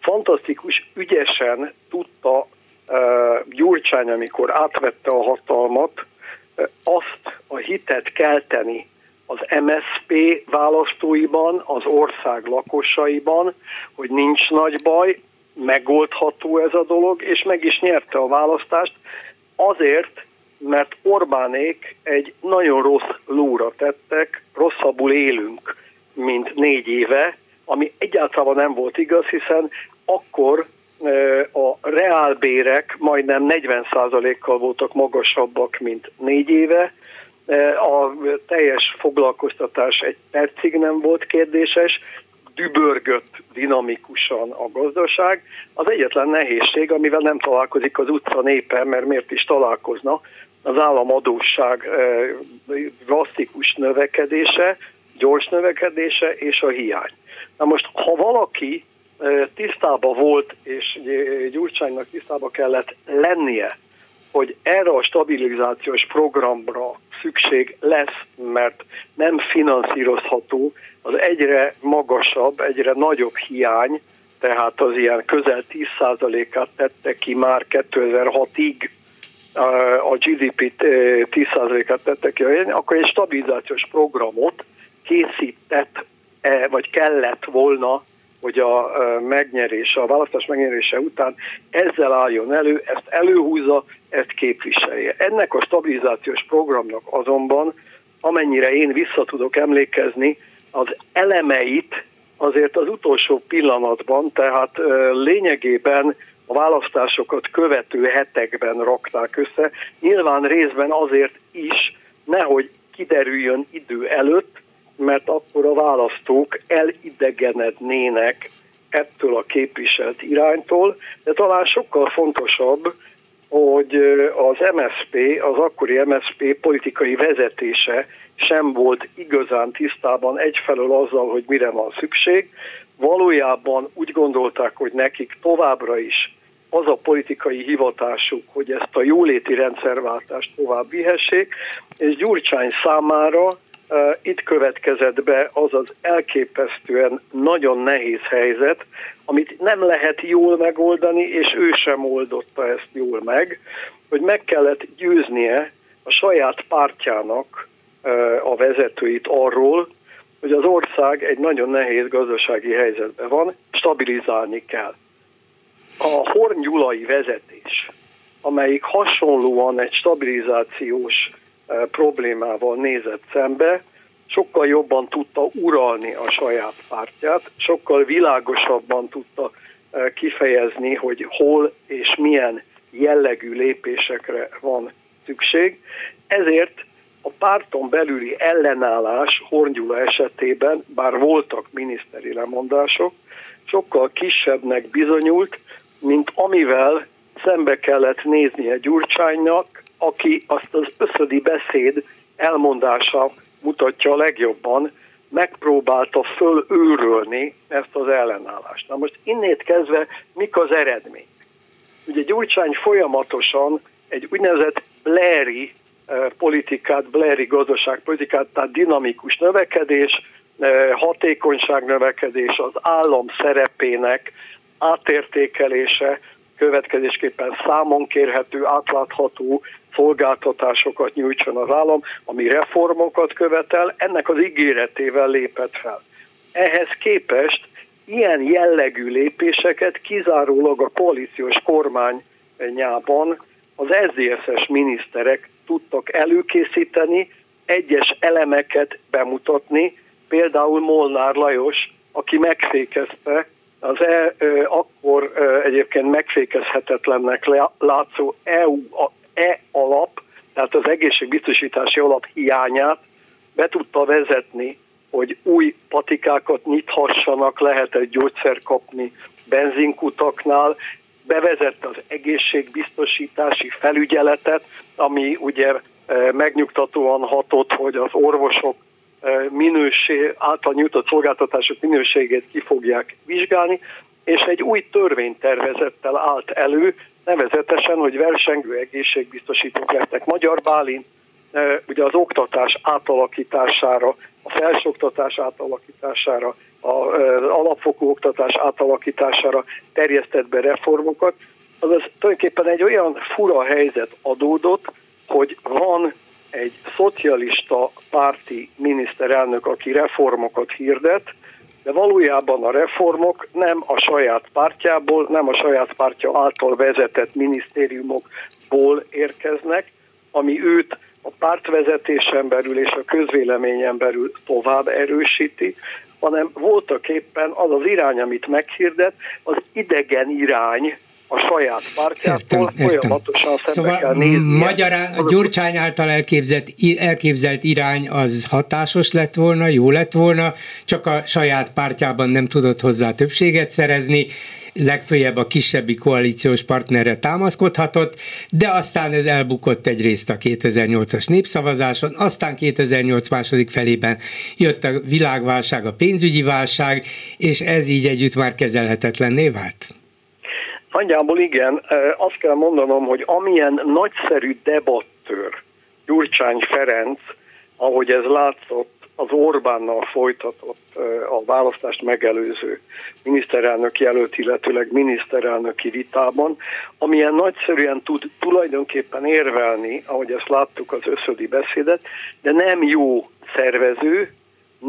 Fantasztikus, ügyesen tudta uh, Gyurcsány, amikor átvette a hatalmat, uh, azt a hitet kelteni az MSP választóiban, az ország lakosaiban, hogy nincs nagy baj, megoldható ez a dolog, és meg is nyerte a választást azért, mert Orbánék egy nagyon rossz lóra tettek, rosszabbul élünk, mint négy éve, ami egyáltalán nem volt igaz, hiszen akkor a reálbérek majdnem 40%-kal voltak magasabbak, mint négy éve, a teljes foglalkoztatás egy percig nem volt kérdéses, dübörgött dinamikusan a gazdaság. Az egyetlen nehézség, amivel nem találkozik az utca népe, mert miért is találkozna, az államadóság drasztikus növekedése, gyors növekedése és a hiány. Na most, ha valaki tisztába volt, és Gyurcsánynak tisztába kellett lennie, hogy erre a stabilizációs programra szükség lesz, mert nem finanszírozható az egyre magasabb, egyre nagyobb hiány, tehát az ilyen közel 10%-át tette ki már 2006-ig a GDP 10%-át tette ki, akkor egy stabilizációs programot készített, vagy kellett volna, hogy a megnyerése, a választás megnyerése után ezzel álljon elő, ezt előhúzza, ezt képviselje. Ennek a stabilizációs programnak azonban, amennyire én vissza tudok emlékezni, az elemeit azért az utolsó pillanatban, tehát lényegében a választásokat követő hetekben rakták össze, nyilván részben azért is, nehogy kiderüljön idő előtt, mert akkor a választók elidegenednének ettől a képviselt iránytól, de talán sokkal fontosabb, hogy az MSP, az akkori MSP politikai vezetése sem volt igazán tisztában egyfelől azzal, hogy mire van szükség. Valójában úgy gondolták, hogy nekik továbbra is az a politikai hivatásuk, hogy ezt a jóléti rendszerváltást tovább vihessék, és Gyurcsány számára itt következett be az az elképesztően nagyon nehéz helyzet, amit nem lehet jól megoldani, és ő sem oldotta ezt jól meg, hogy meg kellett győznie a saját pártjának a vezetőit arról, hogy az ország egy nagyon nehéz gazdasági helyzetben van, stabilizálni kell. A hornyulai vezetés, amelyik hasonlóan egy stabilizációs problémával nézett szembe, sokkal jobban tudta uralni a saját pártját, sokkal világosabban tudta kifejezni, hogy hol és milyen jellegű lépésekre van szükség. Ezért a párton belüli ellenállás Horngyula esetében, bár voltak miniszteri lemondások, sokkal kisebbnek bizonyult, mint amivel szembe kellett néznie Gyurcsánynak, aki azt az összödi beszéd elmondása mutatja a legjobban, megpróbálta fölőrölni ezt az ellenállást. Na most innét kezdve mik az eredmény? Ugye Gyurcsány folyamatosan egy úgynevezett Blairi eh, politikát, Blairi gazdaságpolitikát, tehát dinamikus növekedés, eh, hatékonyság növekedés, az állam szerepének átértékelése, következésképpen számon kérhető, átlátható szolgáltatásokat nyújtson az állam, ami reformokat követel, ennek az ígéretével lépett fel. Ehhez képest ilyen jellegű lépéseket kizárólag a koalíciós kormánynyában az SZDSZ-es miniszterek tudtak előkészíteni, egyes elemeket bemutatni, például Molnár Lajos, aki megfékezte az e, akkor egyébként megfékezhetetlennek látszó EU, E alap, tehát az egészségbiztosítási alap hiányát be tudta vezetni, hogy új patikákat nyithassanak, egy gyógyszer kapni benzinkutaknál, bevezette az egészségbiztosítási felügyeletet, ami ugye e, megnyugtatóan hatott, hogy az orvosok e, minőség, által nyújtott szolgáltatások minőségét ki fogják vizsgálni, és egy új törvénytervezettel állt elő, nevezetesen, hogy versengő egészségbiztosítók lesznek. Magyar Bálint ugye az oktatás átalakítására, a felsőoktatás átalakítására, az alapfokú oktatás átalakítására terjesztett be reformokat, azaz tulajdonképpen egy olyan fura helyzet adódott, hogy van egy szocialista párti miniszterelnök, aki reformokat hirdet, de valójában a reformok nem a saját pártjából, nem a saját pártja által vezetett minisztériumokból érkeznek, ami őt a pártvezetésen belül és a közvéleményen belül tovább erősíti, hanem voltak éppen az az irány, amit meghirdet, az idegen irány, a saját pártjától folyamatosan szembe szóval kell nézni. Magyarán a Gyurcsány által elképzelt, elképzelt irány az hatásos lett volna, jó lett volna, csak a saját pártjában nem tudott hozzá többséget szerezni, legfőjebb a kisebbi koalíciós partnerre támaszkodhatott, de aztán ez elbukott egyrészt a 2008-as népszavazáson, aztán 2008 második felében jött a világválság, a pénzügyi válság, és ez így együtt már kezelhetetlenné vált? Nagyjából igen, azt kell mondanom, hogy amilyen nagyszerű debattőr Gyurcsány Ferenc, ahogy ez látszott az Orbánnal folytatott a választást megelőző miniszterelnök jelölt, illetőleg miniszterelnöki vitában, amilyen nagyszerűen tud tulajdonképpen érvelni, ahogy ezt láttuk az összödi beszédet, de nem jó szervező,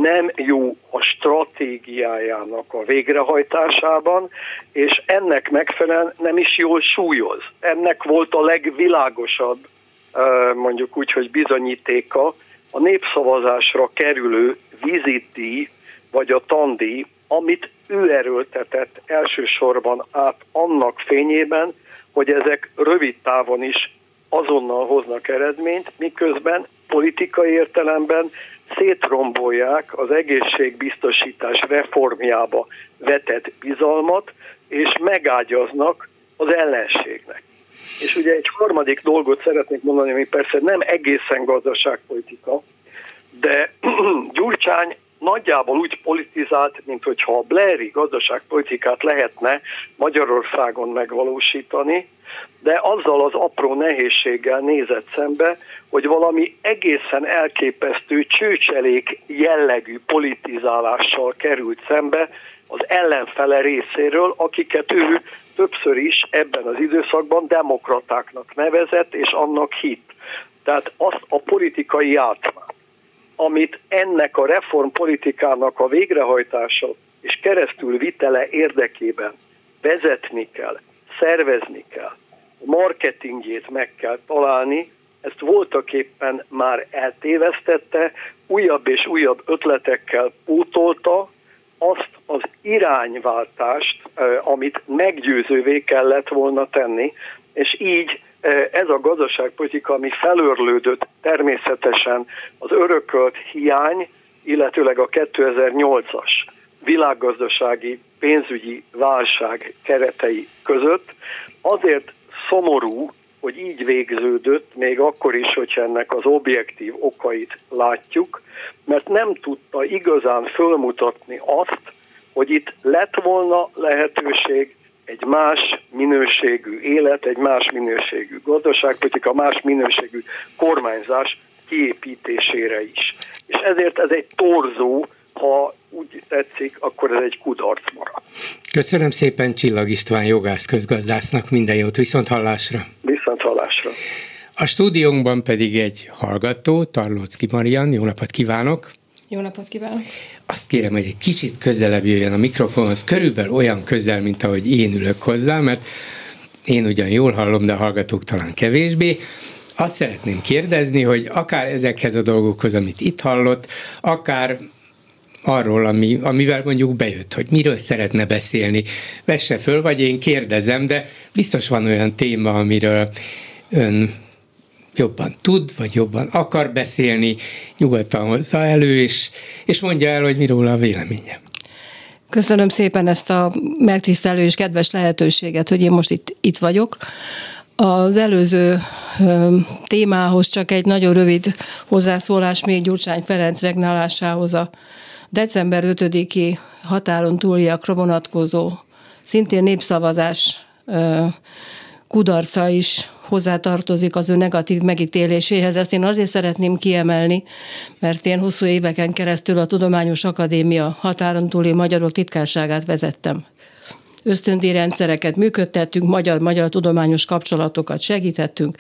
nem jó a stratégiájának a végrehajtásában, és ennek megfelelően nem is jól súlyoz. Ennek volt a legvilágosabb, mondjuk úgy, hogy bizonyítéka a népszavazásra kerülő viziti vagy a tandi, amit ő erőltetett elsősorban át annak fényében, hogy ezek rövid távon is azonnal hoznak eredményt, miközben politikai értelemben szétrombolják az egészségbiztosítás reformjába vetett bizalmat, és megágyaznak az ellenségnek. És ugye egy harmadik dolgot szeretnék mondani, ami persze nem egészen gazdaságpolitika, de Gyurcsány nagyjából úgy politizált, mint hogyha a Blairi gazdaságpolitikát lehetne Magyarországon megvalósítani, de azzal az apró nehézséggel nézett szembe, hogy valami egészen elképesztő csőcselék jellegű politizálással került szembe az ellenfele részéről, akiket ő többször is ebben az időszakban demokratáknak nevezett, és annak hit. Tehát azt a politikai átmát, amit ennek a reformpolitikának a végrehajtása és keresztül vitele érdekében vezetni kell, szervezni kell, marketingjét meg kell találni, ezt voltak éppen már eltévesztette, újabb és újabb ötletekkel pótolta azt az irányváltást, amit meggyőzővé kellett volna tenni, és így ez a gazdaságpolitika, ami felörlődött természetesen az örökölt hiány, illetőleg a 2008-as világgazdasági pénzügyi válság keretei között, azért szomorú, hogy így végződött, még akkor is, hogyha ennek az objektív okait látjuk, mert nem tudta igazán fölmutatni azt, hogy itt lett volna lehetőség egy más minőségű élet, egy más minőségű gazdaságpolitika, más minőségű kormányzás kiépítésére is. És ezért ez egy torzó, ha úgy tetszik, akkor ez egy kudarc marad. Köszönöm szépen Csillag István jogász közgazdásznak, minden jót, viszont hallásra. Viszont hallásra. A stúdiónkban pedig egy hallgató, Tarlócki Marian, jó napot kívánok! Jó napot kívánok! Azt kérem, hogy egy kicsit közelebb jöjjön a mikrofonhoz, körülbelül olyan közel, mint ahogy én ülök hozzá, mert én ugyan jól hallom, de a hallgatók talán kevésbé. Azt szeretném kérdezni, hogy akár ezekhez a dolgokhoz, amit itt hallott, akár arról, ami, amivel mondjuk bejött, hogy miről szeretne beszélni. Vesse föl, vagy én kérdezem, de biztos van olyan téma, amiről ön jobban tud, vagy jobban akar beszélni, nyugodtan hozza elő, és, és mondja el, hogy miről a véleménye. Köszönöm szépen ezt a megtisztelő és kedves lehetőséget, hogy én most itt, itt vagyok. Az előző témához csak egy nagyon rövid hozzászólás még Gyurcsány Ferenc regnálásához a december 5-i határon túliakra vonatkozó szintén népszavazás kudarca is hozzátartozik az ő negatív megítéléséhez. Ezt én azért szeretném kiemelni, mert én hosszú éveken keresztül a Tudományos Akadémia határon túli magyarok titkárságát vezettem ösztöndi rendszereket működtettünk, magyar-magyar tudományos kapcsolatokat segítettünk.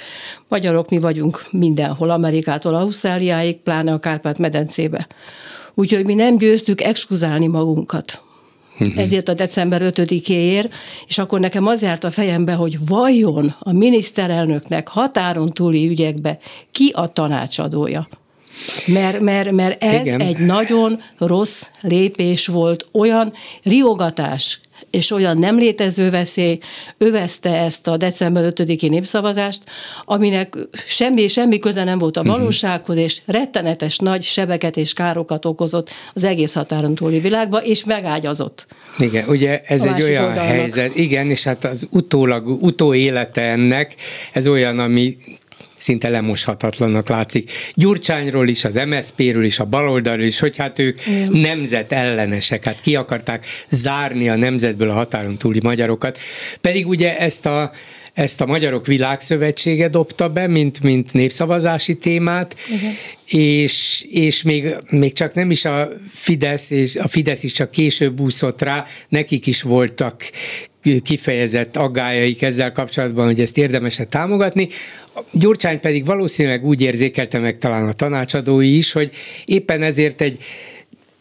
Magyarok mi vagyunk mindenhol, Amerikától Ausztráliáig, pláne a Kárpát-medencébe. Úgyhogy mi nem győztük exkluzálni magunkat. Uh-huh. Ezért a december 5-éért, és akkor nekem az járt a fejembe, hogy vajon a miniszterelnöknek határon túli ügyekbe ki a tanácsadója? Mert, mert, mert ez Igen. egy nagyon rossz lépés volt, olyan riogatás, és olyan nem létező veszély övezte ezt a december 5-i népszavazást, aminek semmi, semmi köze nem volt a mhm. valósághoz, és rettenetes nagy sebeket és károkat okozott az egész határon túli világba, és megágyazott. Igen, ugye ez egy olyan oldalnak. helyzet, igen, és hát az utólag, utóélete ennek, ez olyan, ami szinte lemoshatatlannak látszik. Gyurcsányról is, az MSZP-ről is, a baloldalról is, hogy hát ők Igen. nemzet ellenesek, hát ki akarták zárni a nemzetből a határon túli magyarokat. Pedig ugye ezt a ezt a Magyarok Világszövetsége dobta be, mint, mint népszavazási témát, Igen. és, és még, még csak nem is a Fidesz, és a Fidesz is csak később úszott rá, nekik is voltak kifejezett aggájaik ezzel kapcsolatban, hogy ezt érdemes támogatni. Gyurcsány pedig valószínűleg úgy érzékelte meg talán a tanácsadói is, hogy éppen ezért egy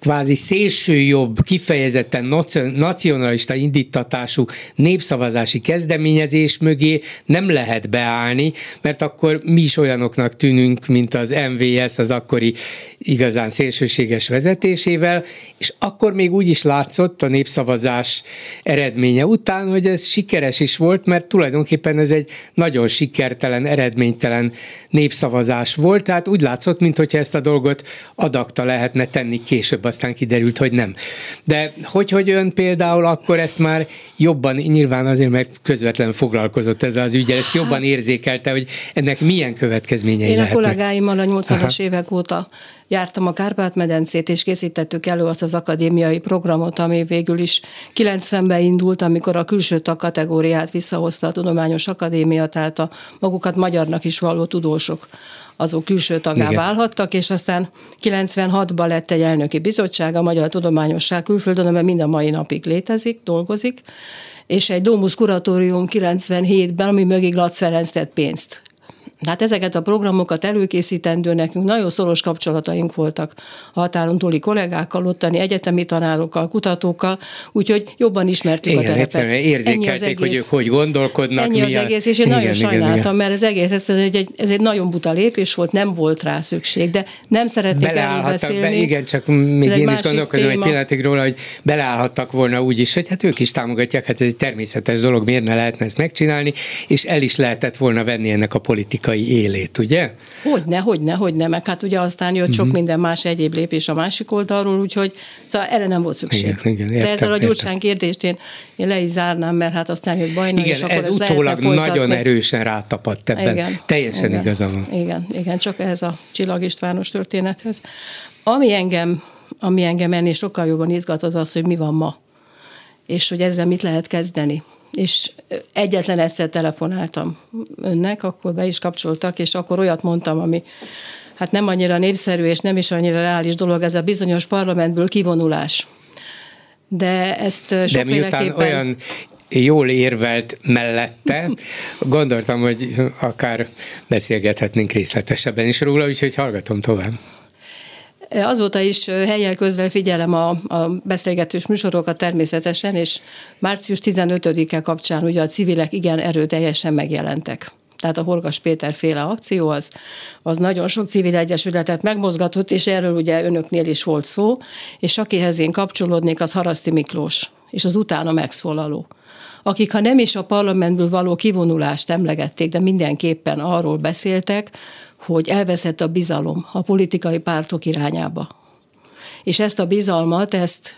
kvázi szélsőjobb, kifejezetten nacionalista indítatású népszavazási kezdeményezés mögé nem lehet beállni, mert akkor mi is olyanoknak tűnünk, mint az MVS, az akkori igazán szélsőséges vezetésével, és akkor még úgy is látszott a népszavazás eredménye után, hogy ez sikeres is volt, mert tulajdonképpen ez egy nagyon sikertelen, eredménytelen népszavazás volt, tehát úgy látszott, mintha ezt a dolgot adakta lehetne tenni később, aztán kiderült, hogy nem. De hogy, hogy ön például akkor ezt már jobban, nyilván azért, mert közvetlenül foglalkozott ezzel az ügyel, ezt jobban érzékelte, hogy ennek milyen következményei Én lehetnek. a kollégáimmal a 80-as évek óta jártam a Kárpát-medencét, és készítettük elő azt az akadémiai programot, ami végül is 90-ben indult, amikor a külső tag kategóriát visszahozta a Tudományos Akadémia, tehát a magukat magyarnak is való tudósok azok külső tagá Igen. válhattak, és aztán 96-ban lett egy elnöki bizottság, a Magyar Tudományosság külföldön, amely mind a mai napig létezik, dolgozik, és egy Domus Kuratórium 97-ben, ami mögé Glatz Ferenc tett pénzt. Tehát ezeket a programokat előkészítendő nekünk nagyon szoros kapcsolataink voltak a határon túli kollégákkal, ottani egyetemi tanárokkal, kutatókkal, úgyhogy jobban ismertük igen, a terepet. Egyszerűen érzékelték, hogy ők hogy gondolkodnak. Ennyi az egész, és én igen, nagyon igen, sajnáltam, igen. mert ez egész, ez egy, ez egy nagyon buta lépés volt, nem volt rá szükség, de nem szeretnék erről beszélni. Be, igen, csak még én is gondolkozom téma. egy pillanatig róla, hogy beleállhattak volna úgy is, hogy hát ők is támogatják, hát ez egy természetes dolog, miért ne lehetne ezt megcsinálni, és el is lehetett volna venni ennek a politikai politikai élét, ugye? Hogyne, hogyne, hogyne, meg hát ugye aztán jött sok uh-huh. minden más egyéb lépés a másik oldalról, úgyhogy szóval erre nem volt szükség. Igen, igen, értem, De ezzel a gyurcsán kérdést én, én le is zárnám, mert hát aztán jött bajna, igen, és akkor ez, ez utólag nagyon erősen rátapadt ebben. Igen, Teljesen igen, igazam van. Igen, igen, csak ehhez a Csillag Istvános történethez. Ami engem, ami engem ennél sokkal jobban izgat az az, hogy mi van ma, és hogy ezzel mit lehet kezdeni és egyetlen egyszer telefonáltam önnek, akkor be is kapcsoltak, és akkor olyat mondtam, ami hát nem annyira népszerű, és nem is annyira reális dolog, ez a bizonyos parlamentből kivonulás. De ezt sokféleképpen... De olyan jól érvelt mellette, gondoltam, hogy akár beszélgethetnénk részletesebben is róla, úgyhogy hallgatom tovább. Azóta is helyen közvel figyelem a, a beszélgetős műsorokat természetesen, és március 15-e kapcsán ugye a civilek igen erőteljesen megjelentek. Tehát a Horgas Péter féle akció, az, az nagyon sok civil egyesületet megmozgatott, és erről ugye önöknél is volt szó, és akihez én kapcsolódnék, az Haraszti Miklós, és az utána megszólaló akik ha nem is a parlamentből való kivonulást emlegették, de mindenképpen arról beszéltek, hogy elveszett a bizalom a politikai pártok irányába. És ezt a bizalmat, ezt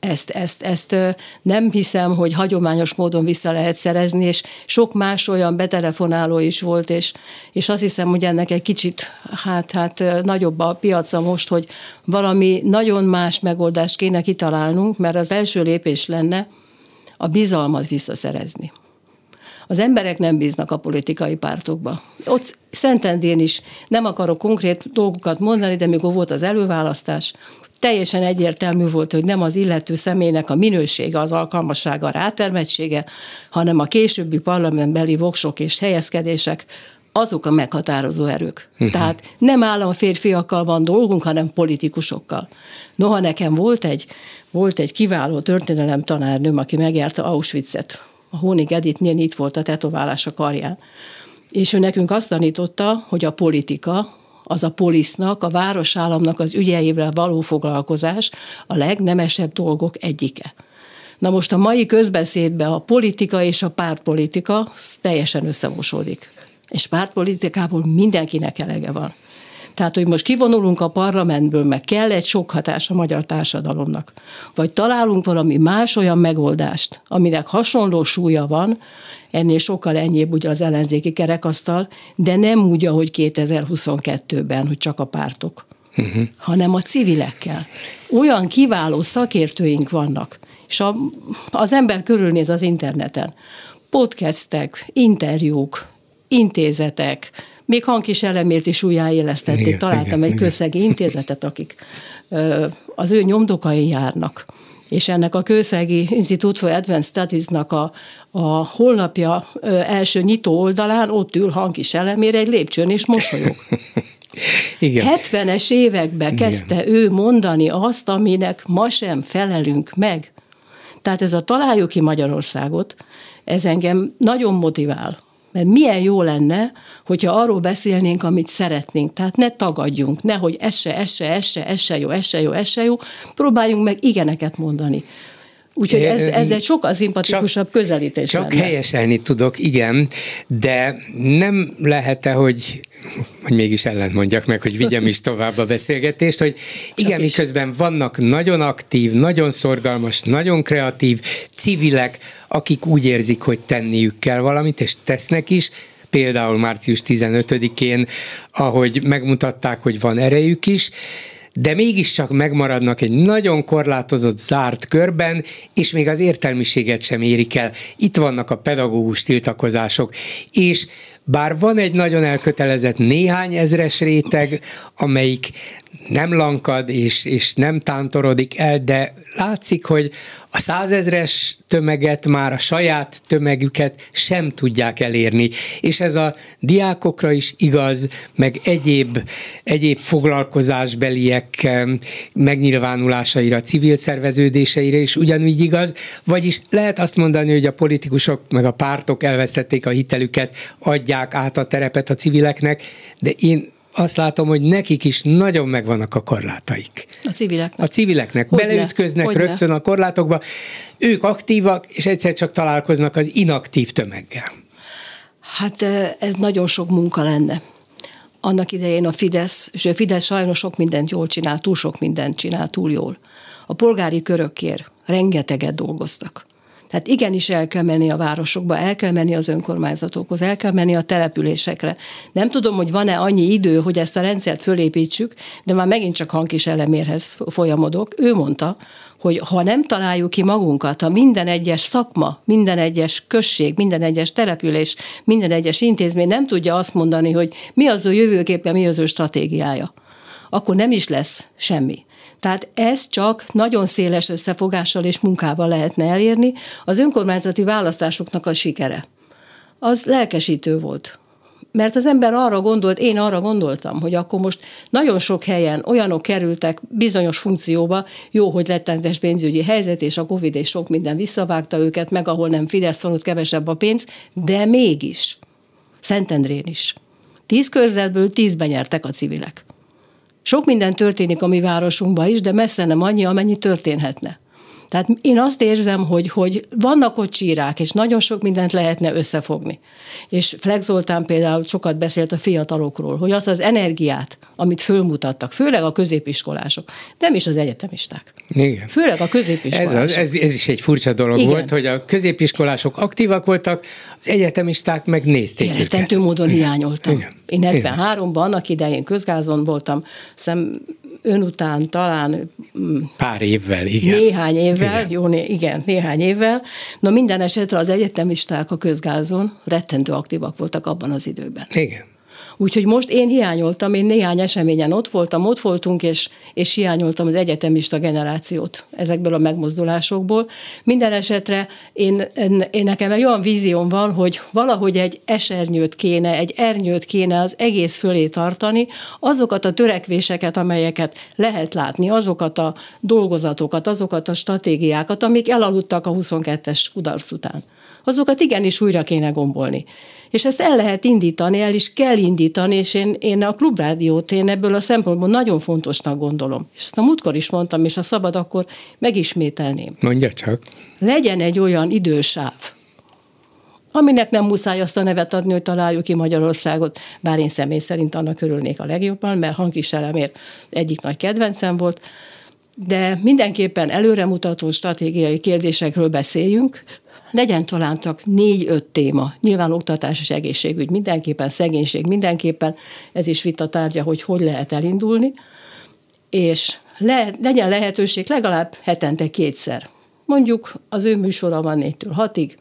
ezt, ezt, ezt nem hiszem, hogy hagyományos módon vissza lehet szerezni, és sok más olyan betelefonáló is volt, és, és azt hiszem, hogy ennek egy kicsit hát, hát nagyobb a piaca most, hogy valami nagyon más megoldást kéne kitalálnunk, mert az első lépés lenne a bizalmat visszaszerezni Az emberek nem bíznak a politikai pártokba. Ott Szentendén is nem akarok konkrét dolgokat mondani, de mikor volt az előválasztás, teljesen egyértelmű volt, hogy nem az illető személynek a minősége, az alkalmassága, a rátermettsége, hanem a későbbi parlamentbeli voksok és helyezkedések, azok a meghatározó erők. Uh-huh. Tehát nem állam férfiakkal van dolgunk, hanem politikusokkal. Noha nekem volt egy, volt egy kiváló történelem tanárnőm, aki megjárta Auschwitzet. A Hónig Editnél itt volt a tetoválás a karján. És ő nekünk azt tanította, hogy a politika, az a polisznak, a városállamnak az ügyeivel való foglalkozás a legnemesebb dolgok egyike. Na most a mai közbeszédben a politika és a pártpolitika teljesen összemosódik. És pártpolitikából mindenkinek elege van. Tehát, hogy most kivonulunk a parlamentből, meg kell egy sok hatás a magyar társadalomnak, vagy találunk valami más olyan megoldást, aminek hasonló súlya van, ennél sokkal ennyibb ugye az ellenzéki kerekasztal, de nem úgy, ahogy 2022-ben, hogy csak a pártok, uh-huh. hanem a civilekkel. Olyan kiváló szakértőink vannak, és a, az ember körülnéz az interneten. Podcastek, interjúk, intézetek, még hangkis elemért is újjáélesztették. Igen, Találtam igen, egy közszegi intézetet, akik az ő nyomdokai járnak és ennek a Kőszegi Institute for Advanced Studies-nak a, a holnapja első nyitó oldalán ott ül hangkis elemére egy lépcsőn és mosolyog. Igen. 70-es években kezdte Igen. ő mondani azt, aminek ma sem felelünk meg. Tehát ez a találjuk ki Magyarországot, ez engem nagyon motivál, mert milyen jó lenne, hogyha arról beszélnénk, amit szeretnénk. Tehát ne tagadjunk, nehogy ez se, ez se, ez jó, ez se jó, ez se jó. Próbáljunk meg igeneket mondani. Úgyhogy ez, ez egy sokkal szimpatikusabb csak, közelítés. Csak lenne. helyeselni tudok, igen, de nem lehet-e, hogy, hogy mégis ellent mondjak meg, hogy vigyem is tovább a beszélgetést, hogy csak igen, is. miközben vannak nagyon aktív, nagyon szorgalmas, nagyon kreatív civilek, akik úgy érzik, hogy tenniük kell valamit, és tesznek is, például március 15-én, ahogy megmutatták, hogy van erejük is, de mégiscsak megmaradnak egy nagyon korlátozott, zárt körben, és még az értelmiséget sem érik el. Itt vannak a pedagógus tiltakozások, és bár van egy nagyon elkötelezett néhány ezres réteg, amelyik nem lankad és, és nem tántorodik el, de látszik, hogy a százezres tömeget, már a saját tömegüket sem tudják elérni. És ez a diákokra is igaz, meg egyéb, egyéb foglalkozásbeliek megnyilvánulásaira, civil szerveződéseire is ugyanúgy igaz, vagyis lehet azt mondani, hogy a politikusok meg a pártok elvesztették a hitelüket, adják át a terepet a civileknek, de én azt látom, hogy nekik is nagyon megvannak a korlátaik. A civileknek. A civileknek. Hogyne? Beleütköznek Hogyne? rögtön a korlátokba. Ők aktívak, és egyszer csak találkoznak az inaktív tömeggel. Hát ez nagyon sok munka lenne. Annak idején a Fidesz, és a Fidesz sajnos sok mindent jól csinál, túl sok mindent csinál, túl jól. A polgári körökért rengeteget dolgoztak. Tehát igenis el kell menni a városokba, el kell menni az önkormányzatokhoz, el kell menni a településekre. Nem tudom, hogy van-e annyi idő, hogy ezt a rendszert fölépítsük, de már megint csak hangkis elemérhez folyamodok. Ő mondta, hogy ha nem találjuk ki magunkat, ha minden egyes szakma, minden egyes község, minden egyes település, minden egyes intézmény nem tudja azt mondani, hogy mi az ő jövőképe, mi az ő stratégiája, akkor nem is lesz semmi. Tehát ez csak nagyon széles összefogással és munkával lehetne elérni. Az önkormányzati választásoknak a sikere. Az lelkesítő volt. Mert az ember arra gondolt, én arra gondoltam, hogy akkor most nagyon sok helyen olyanok kerültek bizonyos funkcióba, jó, hogy lettenetes pénzügyi helyzet, és a Covid és sok minden visszavágta őket, meg ahol nem Fidesz van, ott kevesebb a pénz, de mégis, Szentendrén is. Tíz körzetből tízben nyertek a civilek. Sok minden történik a mi városunkban is, de messze nem annyi, amennyi történhetne. Tehát én azt érzem, hogy, hogy vannak ott csírák, és nagyon sok mindent lehetne összefogni. És Flex Zoltán például sokat beszélt a fiatalokról, hogy az az energiát, amit fölmutattak, főleg a középiskolások, nem is az egyetemisták. Igen. Főleg a középiskolások. Ez, ez, ez is egy furcsa dolog Igen. volt, hogy a középiskolások aktívak voltak, az egyetemisták meg nézték Életentő módon hiányoltam. Igen. Én 73-ban, annak idején közgázon voltam, szem ön után talán mm, pár évvel, igen. Néhány évvel, igen. jó, né, igen, néhány évvel. No minden esetre az egyetemisták a közgázon rettentő aktívak voltak abban az időben. Igen. Úgyhogy most én hiányoltam, én néhány eseményen ott voltam, ott voltunk, és, és hiányoltam az egyetemista generációt ezekből a megmozdulásokból. Minden esetre én, én nekem egy olyan vízióm van, hogy valahogy egy esernyőt kéne, egy ernyőt kéne az egész fölé tartani, azokat a törekvéseket, amelyeket lehet látni, azokat a dolgozatokat, azokat a stratégiákat, amik elaludtak a 22-es kudarc után. Azokat igenis újra kéne gombolni. És ezt el lehet indítani, el is kell indítani, és én, én a klubrádiót én ebből a szempontból nagyon fontosnak gondolom. És ezt a múltkor is mondtam, és a szabad akkor megismételném. Mondja csak. Legyen egy olyan idősáv, aminek nem muszáj azt a nevet adni, hogy találjuk ki Magyarországot, bár én személy szerint annak örülnék a legjobban, mert hangkísérlemért egyik nagy kedvencem volt, de mindenképpen előremutató stratégiai kérdésekről beszéljünk, legyen csak négy-öt téma. Nyilván oktatás és egészségügy mindenképpen, szegénység mindenképpen, ez is vita tárgya, hogy hogy lehet elindulni, és le, legyen lehetőség legalább hetente kétszer. Mondjuk az ő műsora van négytől hatig,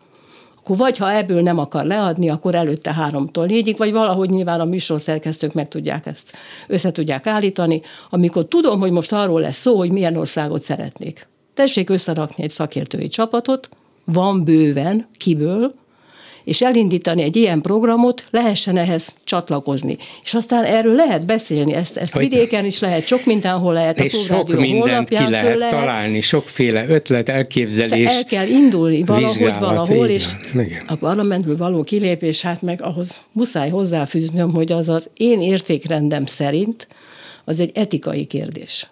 akkor vagy ha ebből nem akar leadni, akkor előtte háromtól négyig, vagy valahogy nyilván a műsorszerkesztők meg tudják ezt, össze tudják állítani, amikor tudom, hogy most arról lesz szó, hogy milyen országot szeretnék. Tessék összerakni egy szakértői csapatot, van bőven, kiből, és elindítani egy ilyen programot, lehessen ehhez csatlakozni. És aztán erről lehet beszélni, ezt, ezt vidéken is lehet, sok mindenhol lehet. És sok mindent ki lehet, lehet találni, sokféle ötlet, elképzelés. El kell indulni valahogy valahol, és Igen. a parlamentből való kilépés, hát meg ahhoz muszáj hozzáfűznöm, hogy az az én értékrendem szerint az egy etikai kérdés.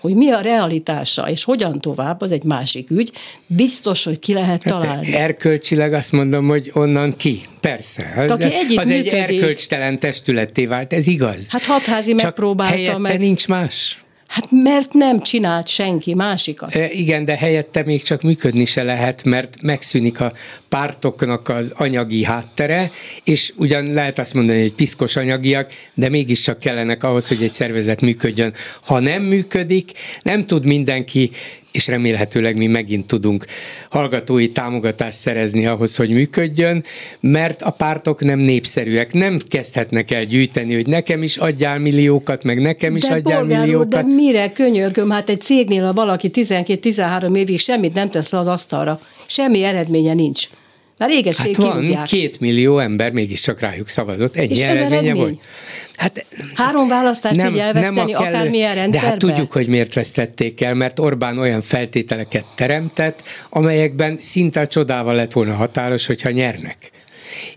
Hogy mi a realitása, és hogyan tovább, az egy másik ügy. Biztos, hogy ki lehet hát találni. Hát erkölcsileg azt mondom, hogy onnan ki. Persze. Hát Aki egyik az működik. egy erkölcstelen testületté vált, ez igaz. Hát hatházi Csak megpróbálta meg. nincs más. Hát mert nem csinált senki másikat. E, igen, de helyette még csak működni se lehet, mert megszűnik a pártoknak az anyagi háttere, és ugyan lehet azt mondani, hogy piszkos anyagiak, de mégiscsak kellenek ahhoz, hogy egy szervezet működjön. Ha nem működik, nem tud mindenki és remélhetőleg mi megint tudunk hallgatói támogatást szerezni ahhoz, hogy működjön, mert a pártok nem népszerűek, nem kezdhetnek el gyűjteni, hogy nekem is adjál milliókat, meg nekem is de adjál milliókat. de mire könyörgöm, hát egy cégnél, ha valaki 12-13 évig semmit nem tesz le az asztalra, semmi eredménye nincs. Már régeség hát van, két millió ember mégiscsak rájuk szavazott, ennyi És eredménye eredmény? volt. Hát, Három választást nem, így elveszteni, nem akármilyen rendszerbe? De hát tudjuk, hogy miért vesztették el, mert Orbán olyan feltételeket teremtett, amelyekben szinte a csodával lett volna határos, hogyha nyernek.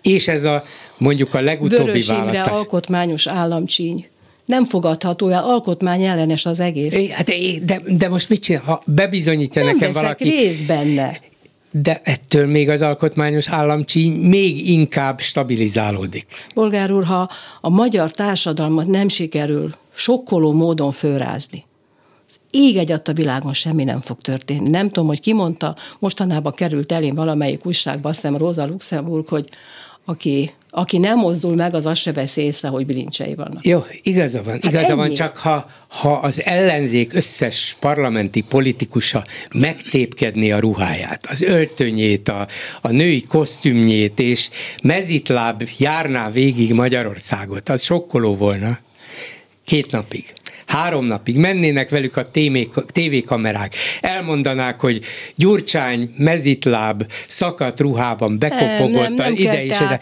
És ez a mondjuk a legutóbbi Vörös választás. Alkotmányos államcsíny nem fogadható el, alkotmány ellenes az egész. É, hát, de, de most mit csinál? Ha bebizonyítja nem nekem valaki... részt benne de ettől még az alkotmányos államcsíny még inkább stabilizálódik. Bolgár úr, ha a magyar társadalmat nem sikerül sokkoló módon fölrázni, ég egy a világon semmi nem fog történni. Nem tudom, hogy ki mondta, mostanában került elém valamelyik újságba, azt hiszem Rosa Luxemburg, hogy aki aki nem mozdul meg, az azt se veszi észre, hogy bilincsei vannak. Jó, igaza van, hát igaza ennyi. van, csak ha, ha az ellenzék összes parlamenti politikusa megtépkedni a ruháját, az öltönyét, a, a női kosztümjét, és mezitláb járná végig Magyarországot, az sokkoló volna. Két napig három napig mennének velük a tévékamerák, elmondanák, hogy Gyurcsány mezitláb, szakadt ruhában bekopogott nem, nem ide és ide.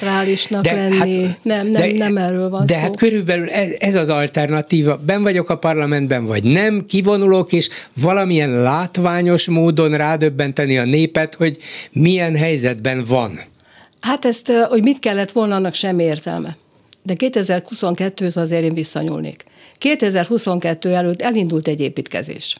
De, lenni. Hát, nem, nem, de, nem erről van De szó. hát körülbelül ez, ez az alternatíva. Ben vagyok a parlamentben, vagy nem, kivonulok, és valamilyen látványos módon rádöbbenteni a népet, hogy milyen helyzetben van. Hát ezt, hogy mit kellett volna, annak sem értelme. De 2022-höz azért én visszanyúlnék. 2022 előtt elindult egy építkezés.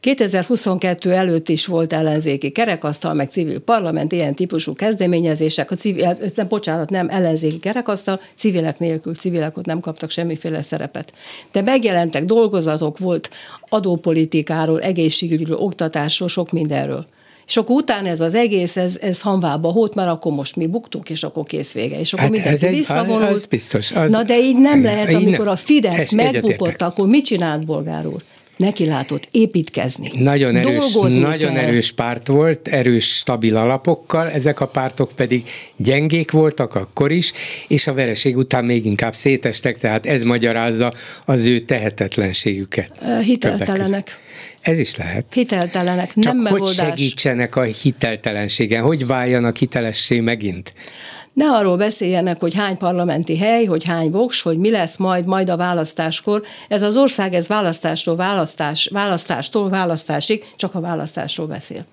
2022 előtt is volt ellenzéki kerekasztal, meg civil parlament, ilyen típusú kezdeményezések, a civil, nem, bocsánat, nem ellenzéki kerekasztal, civilek nélkül, civilek ott nem kaptak semmiféle szerepet. De megjelentek dolgozatok, volt adópolitikáról, egészségügyről, oktatásról, sok mindenről. És akkor utána ez az egész, ez, ez hanvába hót, mert akkor most mi buktunk, és akkor kész vége. És akkor hát mindenki visszavonult. Az biztos. Az, Na de így nem lehet, amikor a Fidesz megbukott, akkor mit csinált bolgár úr? Neki látott építkezni. Nagyon erős, nagyon kell. erős párt volt, erős, stabil alapokkal, ezek a pártok pedig gyengék voltak akkor is, és a vereség után még inkább szétestek, tehát ez magyarázza az ő tehetetlenségüket. Hiteltelenek. Ez is lehet. Hiteltelenek, Csak nem hogy segítsenek a hiteltelenségen? Hogy váljanak hitelessé megint? Ne arról beszéljenek, hogy hány parlamenti hely, hogy hány voks, hogy mi lesz majd, majd a választáskor. Ez az ország, ez választástól választás, választástól választásig csak a választásról beszél.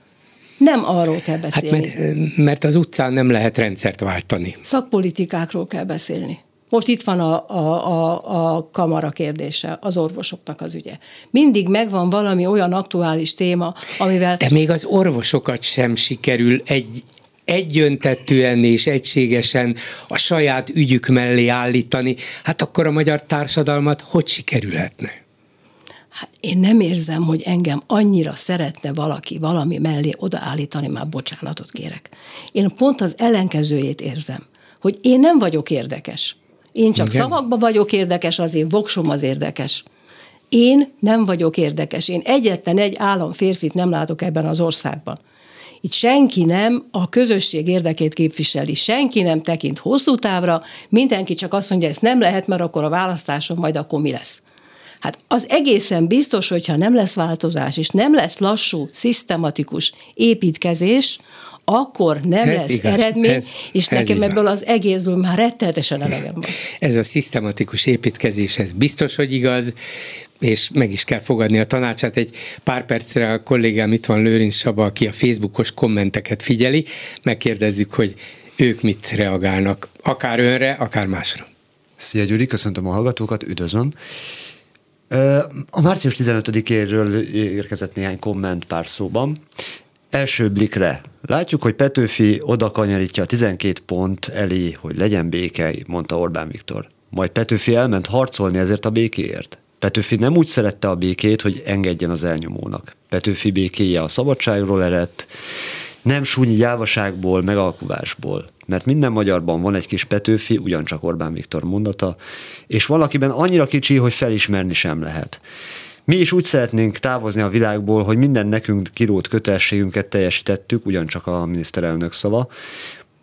Nem arról kell hát beszélni. Hát mert, mert az utcán nem lehet rendszert váltani. Szakpolitikákról kell beszélni. Most itt van a, a, a, a kamara kérdése, az orvosoknak az ügye. Mindig megvan valami olyan aktuális téma, amivel... De még az orvosokat sem sikerül egy egyöntetően és egységesen a saját ügyük mellé állítani, hát akkor a magyar társadalmat hogy sikerülhetne? Hát én nem érzem, hogy engem annyira szeretne valaki valami mellé odaállítani, már bocsánatot kérek. Én pont az ellenkezőjét érzem, hogy én nem vagyok érdekes. Én csak Igen. szavakba vagyok érdekes, az én voksom az érdekes. Én nem vagyok érdekes. Én egyetlen egy államférfit nem látok ebben az országban. Itt senki nem a közösség érdekét képviseli, senki nem tekint hosszú távra, mindenki csak azt mondja, ez nem lehet, mert akkor a választáson majd akkor mi lesz. Hát az egészen biztos, hogyha nem lesz változás, és nem lesz lassú, szisztematikus építkezés, akkor nem ez lesz igaz, eredmény, ez, és ez nekem ebből az egészből már rettenetesen elegem van. Ez a szisztematikus építkezés, ez biztos, hogy igaz, és meg is kell fogadni a tanácsát. Egy pár percre a kollégám itt van Lőrinc Saba, aki a Facebookos kommenteket figyeli, megkérdezzük, hogy ők mit reagálnak, akár önre, akár másra. Szia Gyuri, köszöntöm a hallgatókat, üdvözlöm. A március 15-éről érkezett néhány komment pár szóban. Első blikre látjuk, hogy Petőfi oda kanyarítja a 12 pont elé, hogy legyen béke, mondta Orbán Viktor. Majd Petőfi elment harcolni ezért a békéért. Petőfi nem úgy szerette a békét, hogy engedjen az elnyomónak. Petőfi békéje a szabadságról eredt, nem súnyi gyávaságból, megalkuvásból. Mert minden magyarban van egy kis Petőfi, ugyancsak Orbán Viktor mondata, és valakiben annyira kicsi, hogy felismerni sem lehet. Mi is úgy szeretnénk távozni a világból, hogy minden nekünk kirót kötelességünket teljesítettük, ugyancsak a miniszterelnök szava.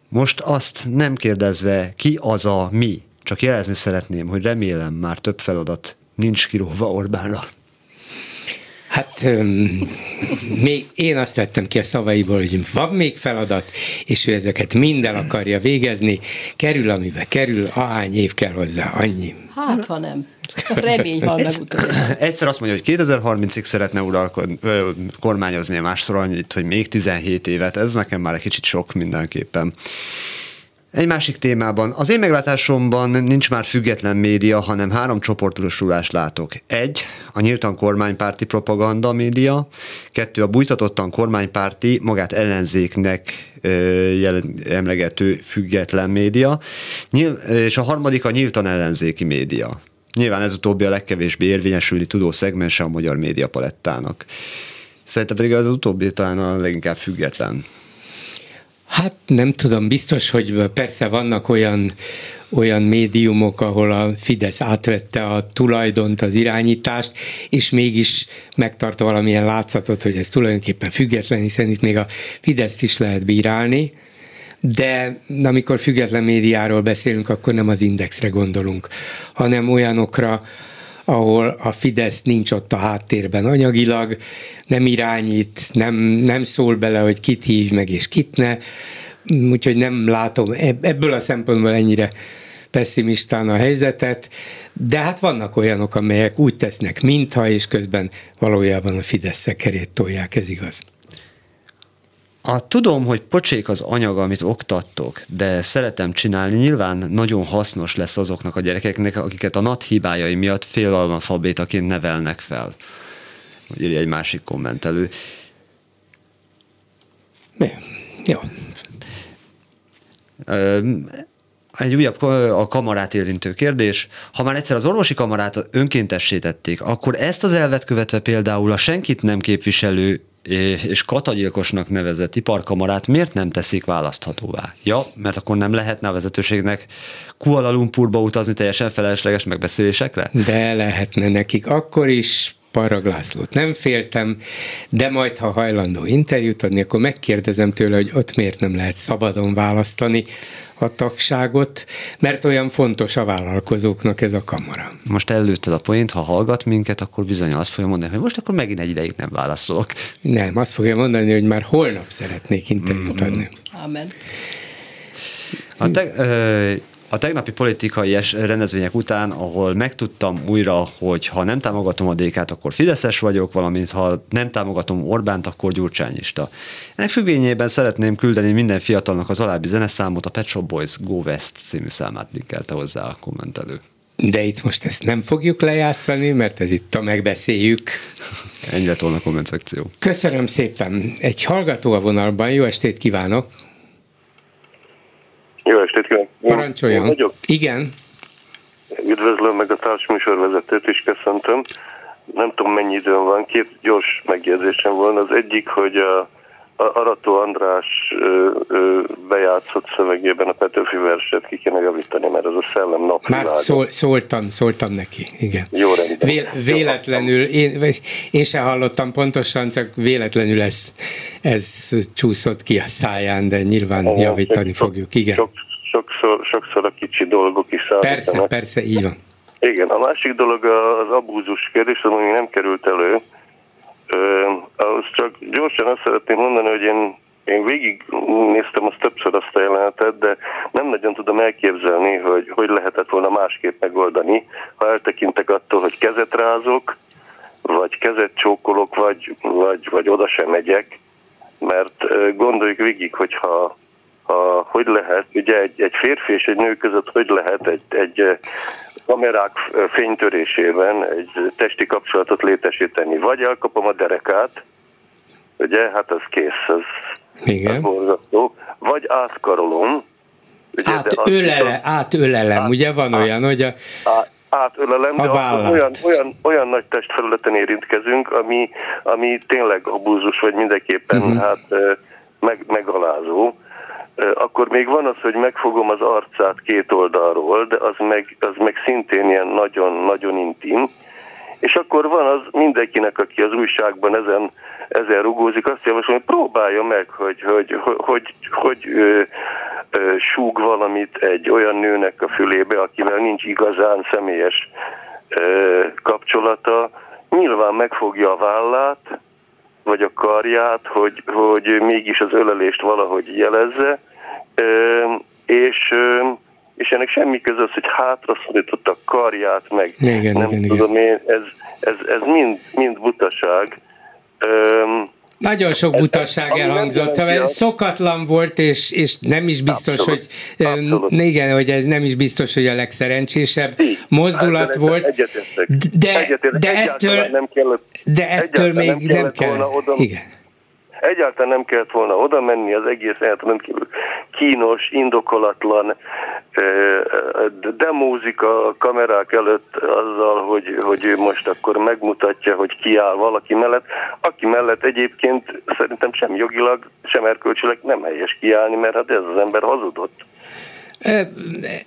Most azt nem kérdezve, ki az a mi, csak jelezni szeretném, hogy remélem már több feladat nincs kiróva Orbánra. Hát még én azt vettem ki a szavaiból, hogy van még feladat, és ő ezeket minden akarja végezni, kerül, amibe kerül, ahány év kell hozzá, annyi. Hát, ha nem. Remény van meg Egyszer azt mondja, hogy 2030-ig szeretne uralkodni, kormányozni, másszor annyit, hogy még 17 évet, ez nekem már egy kicsit sok mindenképpen. Egy másik témában. Az én meglátásomban nincs már független média, hanem három csoportosulást látok. Egy, a nyíltan kormánypárti propaganda média. Kettő, a bújtatottan kormánypárti, magát ellenzéknek emlegető független média. És a harmadik a nyíltan ellenzéki média. Nyilván ez utóbbi a legkevésbé érvényesülni tudó szegmense a magyar médiapalettának. Szerintem pedig az utóbbi talán a leginkább független. Hát nem tudom, biztos, hogy persze vannak olyan, olyan médiumok, ahol a Fidesz átvette a tulajdont, az irányítást, és mégis megtart valamilyen látszatot, hogy ez tulajdonképpen független, hiszen itt még a Fideszt is lehet bírálni, de amikor független médiáról beszélünk, akkor nem az indexre gondolunk, hanem olyanokra, ahol a Fidesz nincs ott a háttérben anyagilag, nem irányít, nem, nem szól bele, hogy kit hív meg és kit ne, úgyhogy nem látom ebből a szempontból ennyire pessimistán a helyzetet, de hát vannak olyanok, amelyek úgy tesznek, mintha, és közben valójában a Fidesz szekerét tolják, ez igaz. A tudom, hogy pocsék az anyag, amit oktattok, de szeretem csinálni, nyilván nagyon hasznos lesz azoknak a gyerekeknek, akiket a NAT hibájai miatt félalmafabétaként nevelnek fel. Írja egy másik kommentelő. Mi? Jó. Egy újabb a kamarát érintő kérdés. Ha már egyszer az orvosi kamarát önkéntessé tették, akkor ezt az elvet követve például a senkit nem képviselő és katagyilkosnak nevezett iparkamarát miért nem teszik választhatóvá? Ja, mert akkor nem lehetne a vezetőségnek Kuala Lumpurba utazni teljesen felesleges megbeszélésekre? De lehetne nekik akkor is Paraglászlót nem féltem, de majd, ha hajlandó interjút adni, akkor megkérdezem tőle, hogy ott miért nem lehet szabadon választani a tagságot, mert olyan fontos a vállalkozóknak ez a kamara. Most előtted a poént, ha hallgat minket, akkor bizony azt fogja mondani, hogy most akkor megint egy ideig nem válaszolok. Nem, azt fogja mondani, hogy már holnap szeretnék interjút adni. Amen. A te, ö, a tegnapi politikai rendezvények után, ahol megtudtam újra, hogy ha nem támogatom a DK-t, akkor Fideszes vagyok, valamint ha nem támogatom Orbánt, akkor gyurcsányista. Ennek függvényében szeretném küldeni minden fiatalnak az alábbi zeneszámot, a Pet Shop Boys Go West című számát linkelte hozzá a kommentelő. De itt most ezt nem fogjuk lejátszani, mert ez itt a megbeszéljük. Ennyi lett volna a komment szekció. Köszönöm szépen. Egy hallgató a vonalban, jó estét kívánok! Jó estét kívánok! Parancsoljon! Vagyok. Igen. Üdvözlöm meg a társműsorvezetőt is, köszöntöm. Nem tudom mennyi időm van, két gyors megjegyzésem volna. Az egyik, hogy a Arató András ö, ö, bejátszott szövegében a Petőfi verset ki kéne javítani, mert az a szellem nap. Már szól, szóltam, szóltam neki, igen. Jó rendben. Vé, véletlenül, én, én sem hallottam pontosan, csak véletlenül ez, ez csúszott ki a száján, de nyilván igen, javítani fogjuk, igen. Sok, sokszor, sokszor a kicsi dolgok is számítanak. Persze, persze, így van. Igen, a másik dolog az abúzus kérdés, ami nem került elő, ahhoz csak gyorsan azt szeretném mondani, hogy én, én végig néztem azt többször azt a jelenetet, de nem nagyon tudom elképzelni, hogy hogy lehetett volna másképp megoldani, ha eltekintek attól, hogy kezet rázok, vagy kezet csókolok, vagy, vagy, vagy oda sem megyek, mert gondoljuk végig, hogyha ha, hogy lehet, ugye egy, egy férfi és egy nő között hogy lehet egy, egy kamerák fénytörésében egy testi kapcsolatot létesíteni. Vagy elkapom a derekát, ugye, hát az kész, az, Igen. borzasztó, vagy átkarolom, Ugye, átölele, átölelem, át, ugye van át, olyan, hogy a, át, átölelem, de olyan, olyan, olyan nagy testfelületen érintkezünk, ami, ami tényleg abúzus, vagy mindenképpen uh-huh. hát meg, megalázó akkor még van az, hogy megfogom az arcát két oldalról, de az meg, az meg szintén ilyen nagyon-nagyon intim. És akkor van az mindenkinek, aki az újságban ezen, ezen rugózik, azt javaslom, hogy próbálja meg, hogy, hogy, hogy, hogy, hogy ö, ö, súg valamit egy olyan nőnek a fülébe, akivel nincs igazán személyes ö, kapcsolata. Nyilván megfogja a vállát, vagy a karját, hogy, hogy mégis az ölelést valahogy jelezze, és és ennek semmi köze az, hogy hátra a karját, meg igen, nem igen, tudom igen. én, ez, ez, ez mind, mind butaság. Nagyon sok butaság elhangzott. Ez szokatlan volt, és, és nem is biztos, Abszolút. hogy Abszolút. igen, hogy ez nem is biztos, hogy a legszerencsésebb Így. mozdulat hát, volt. De, de ettől, nem kellett, de ettől még nem, nem kell. Oda, igen Egyáltalán nem kellett volna oda menni, az egész rendkívül kínos, indokolatlan demózik a kamerák előtt azzal, hogy, hogy ő most akkor megmutatja, hogy kiáll valaki mellett, aki mellett egyébként szerintem sem jogilag, sem erkölcsileg nem helyes kiállni, mert hát ez az ember hazudott.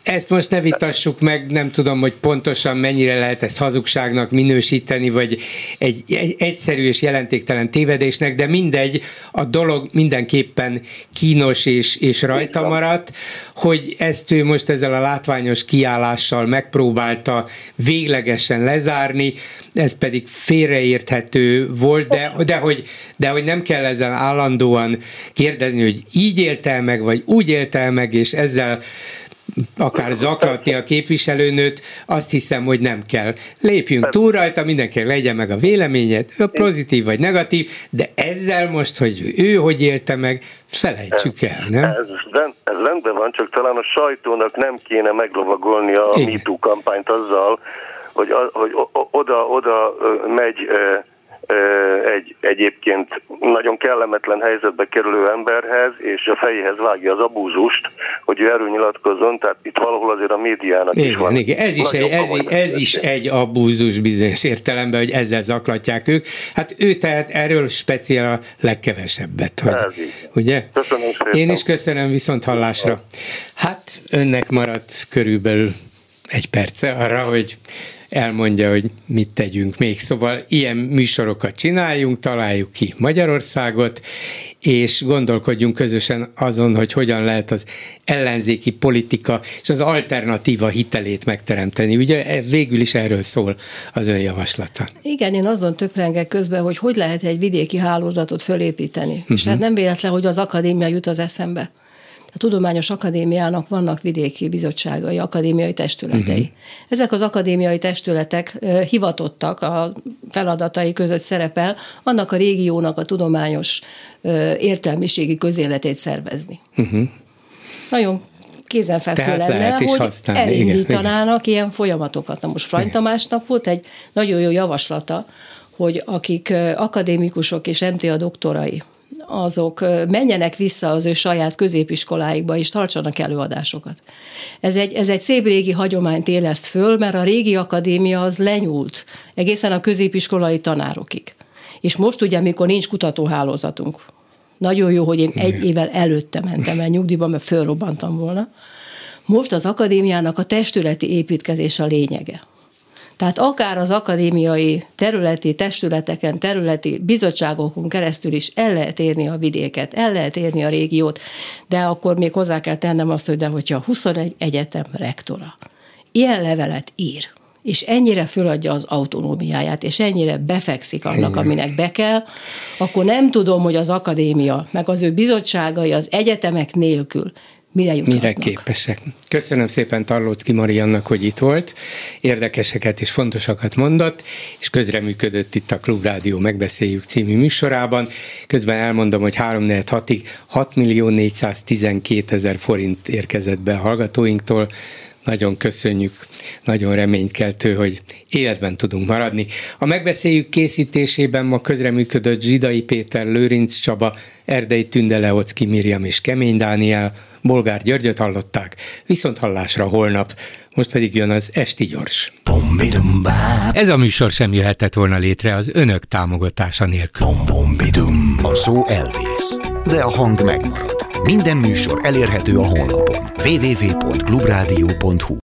Ezt most ne vitassuk meg, nem tudom, hogy pontosan mennyire lehet ezt hazugságnak minősíteni, vagy egy, egy egyszerű és jelentéktelen tévedésnek, de mindegy, a dolog mindenképpen kínos és, és rajta maradt, hogy ezt ő most ezzel a látványos kiállással megpróbálta véglegesen lezárni, ez pedig félreérthető volt, de, de, hogy, de hogy nem kell ezen állandóan kérdezni, hogy így élte meg, vagy úgy élte meg, és ezzel akár zaklatni a képviselőnőt, azt hiszem, hogy nem kell. Lépjünk túl rajta, mindenki legyen meg a véleményet, pozitív vagy negatív, de ezzel most, hogy ő hogy élte meg, felejtsük el, nem? Ez, ez rendben van, csak talán a sajtónak nem kéne meglovagolni a MeToo kampányt azzal, hogy, hogy oda, oda megy egy egyébként nagyon kellemetlen helyzetbe kerülő emberhez, és a fejéhez vágja az abúzust, hogy ő erről nyilatkozzon, tehát itt valahol azért a médiának igen, is van. Igen, ez is, egy, ez, ez is egy abúzus bizonyos értelemben, hogy ezzel zaklatják ők. Hát ő tehet erről speciál a legkevesebbet. Hogy, ez így. Ugye? Köszönöm szépen. Én is köszönöm, viszont hallásra. Hát önnek maradt körülbelül egy perce arra, hogy elmondja, hogy mit tegyünk még. Szóval ilyen műsorokat csináljunk, találjuk ki Magyarországot, és gondolkodjunk közösen azon, hogy hogyan lehet az ellenzéki politika és az alternatíva hitelét megteremteni. Ugye végül is erről szól az ön javaslata. Igen, én azon töprengek közben, hogy hogy lehet egy vidéki hálózatot fölépíteni. Uh-huh. És hát nem véletlen, hogy az akadémia jut az eszembe. A Tudományos Akadémiának vannak vidéki bizottságai, akadémiai testületei. Uh-huh. Ezek az akadémiai testületek hivatottak, a feladatai között szerepel, annak a régiónak a tudományos értelmiségi közéletét szervezni. Uh-huh. Nagyon kézenfekvő lenne, hogy használni. elindítanának igen, ilyen folyamatokat. Na most Frany Tamásnak volt egy nagyon jó javaslata, hogy akik akadémikusok és MTA doktorai, azok menjenek vissza az ő saját középiskoláikba, és tartsanak előadásokat. Ez egy, ez egy szép régi hagyományt éleszt föl, mert a régi akadémia az lenyúlt egészen a középiskolai tanárokig. És most ugye, amikor nincs kutatóhálózatunk, nagyon jó, hogy én egy évvel előtte mentem el nyugdíjba, mert fölrobbantam volna. Most az akadémiának a testületi építkezés a lényege. Tehát akár az akadémiai területi testületeken, területi bizottságokon keresztül is el lehet érni a vidéket, el lehet érni a régiót, de akkor még hozzá kell tennem azt, hogy de hogyha 21 egyetem rektora ilyen levelet ír, és ennyire föladja az autonómiáját, és ennyire befekszik annak, aminek be kell, akkor nem tudom, hogy az akadémia, meg az ő bizottságai az egyetemek nélkül mire juthatnak. Mire képesek. Köszönöm szépen Tarlócki Mariannak, hogy itt volt, érdekeseket és fontosakat mondott, és közreműködött itt a Klubrádió Megbeszéljük című műsorában. Közben elmondom, hogy 3 6 ig 6 millió 412 ezer forint érkezett be a hallgatóinktól, nagyon köszönjük, nagyon reménykeltő, hogy életben tudunk maradni. A megbeszéljük készítésében ma közreműködött Zsidai Péter, Lőrinc Csaba, Erdei Tünde Leocki Miriam és Kemény Dániel, Bolgár Györgyöt hallották, viszont hallásra holnap, most pedig jön az Esti Gyors. Ez a műsor sem jöhetett volna létre az önök támogatása nélkül. A szó elvész, de a hang megmarad. Minden műsor elérhető a honlapon www.clubradio.hu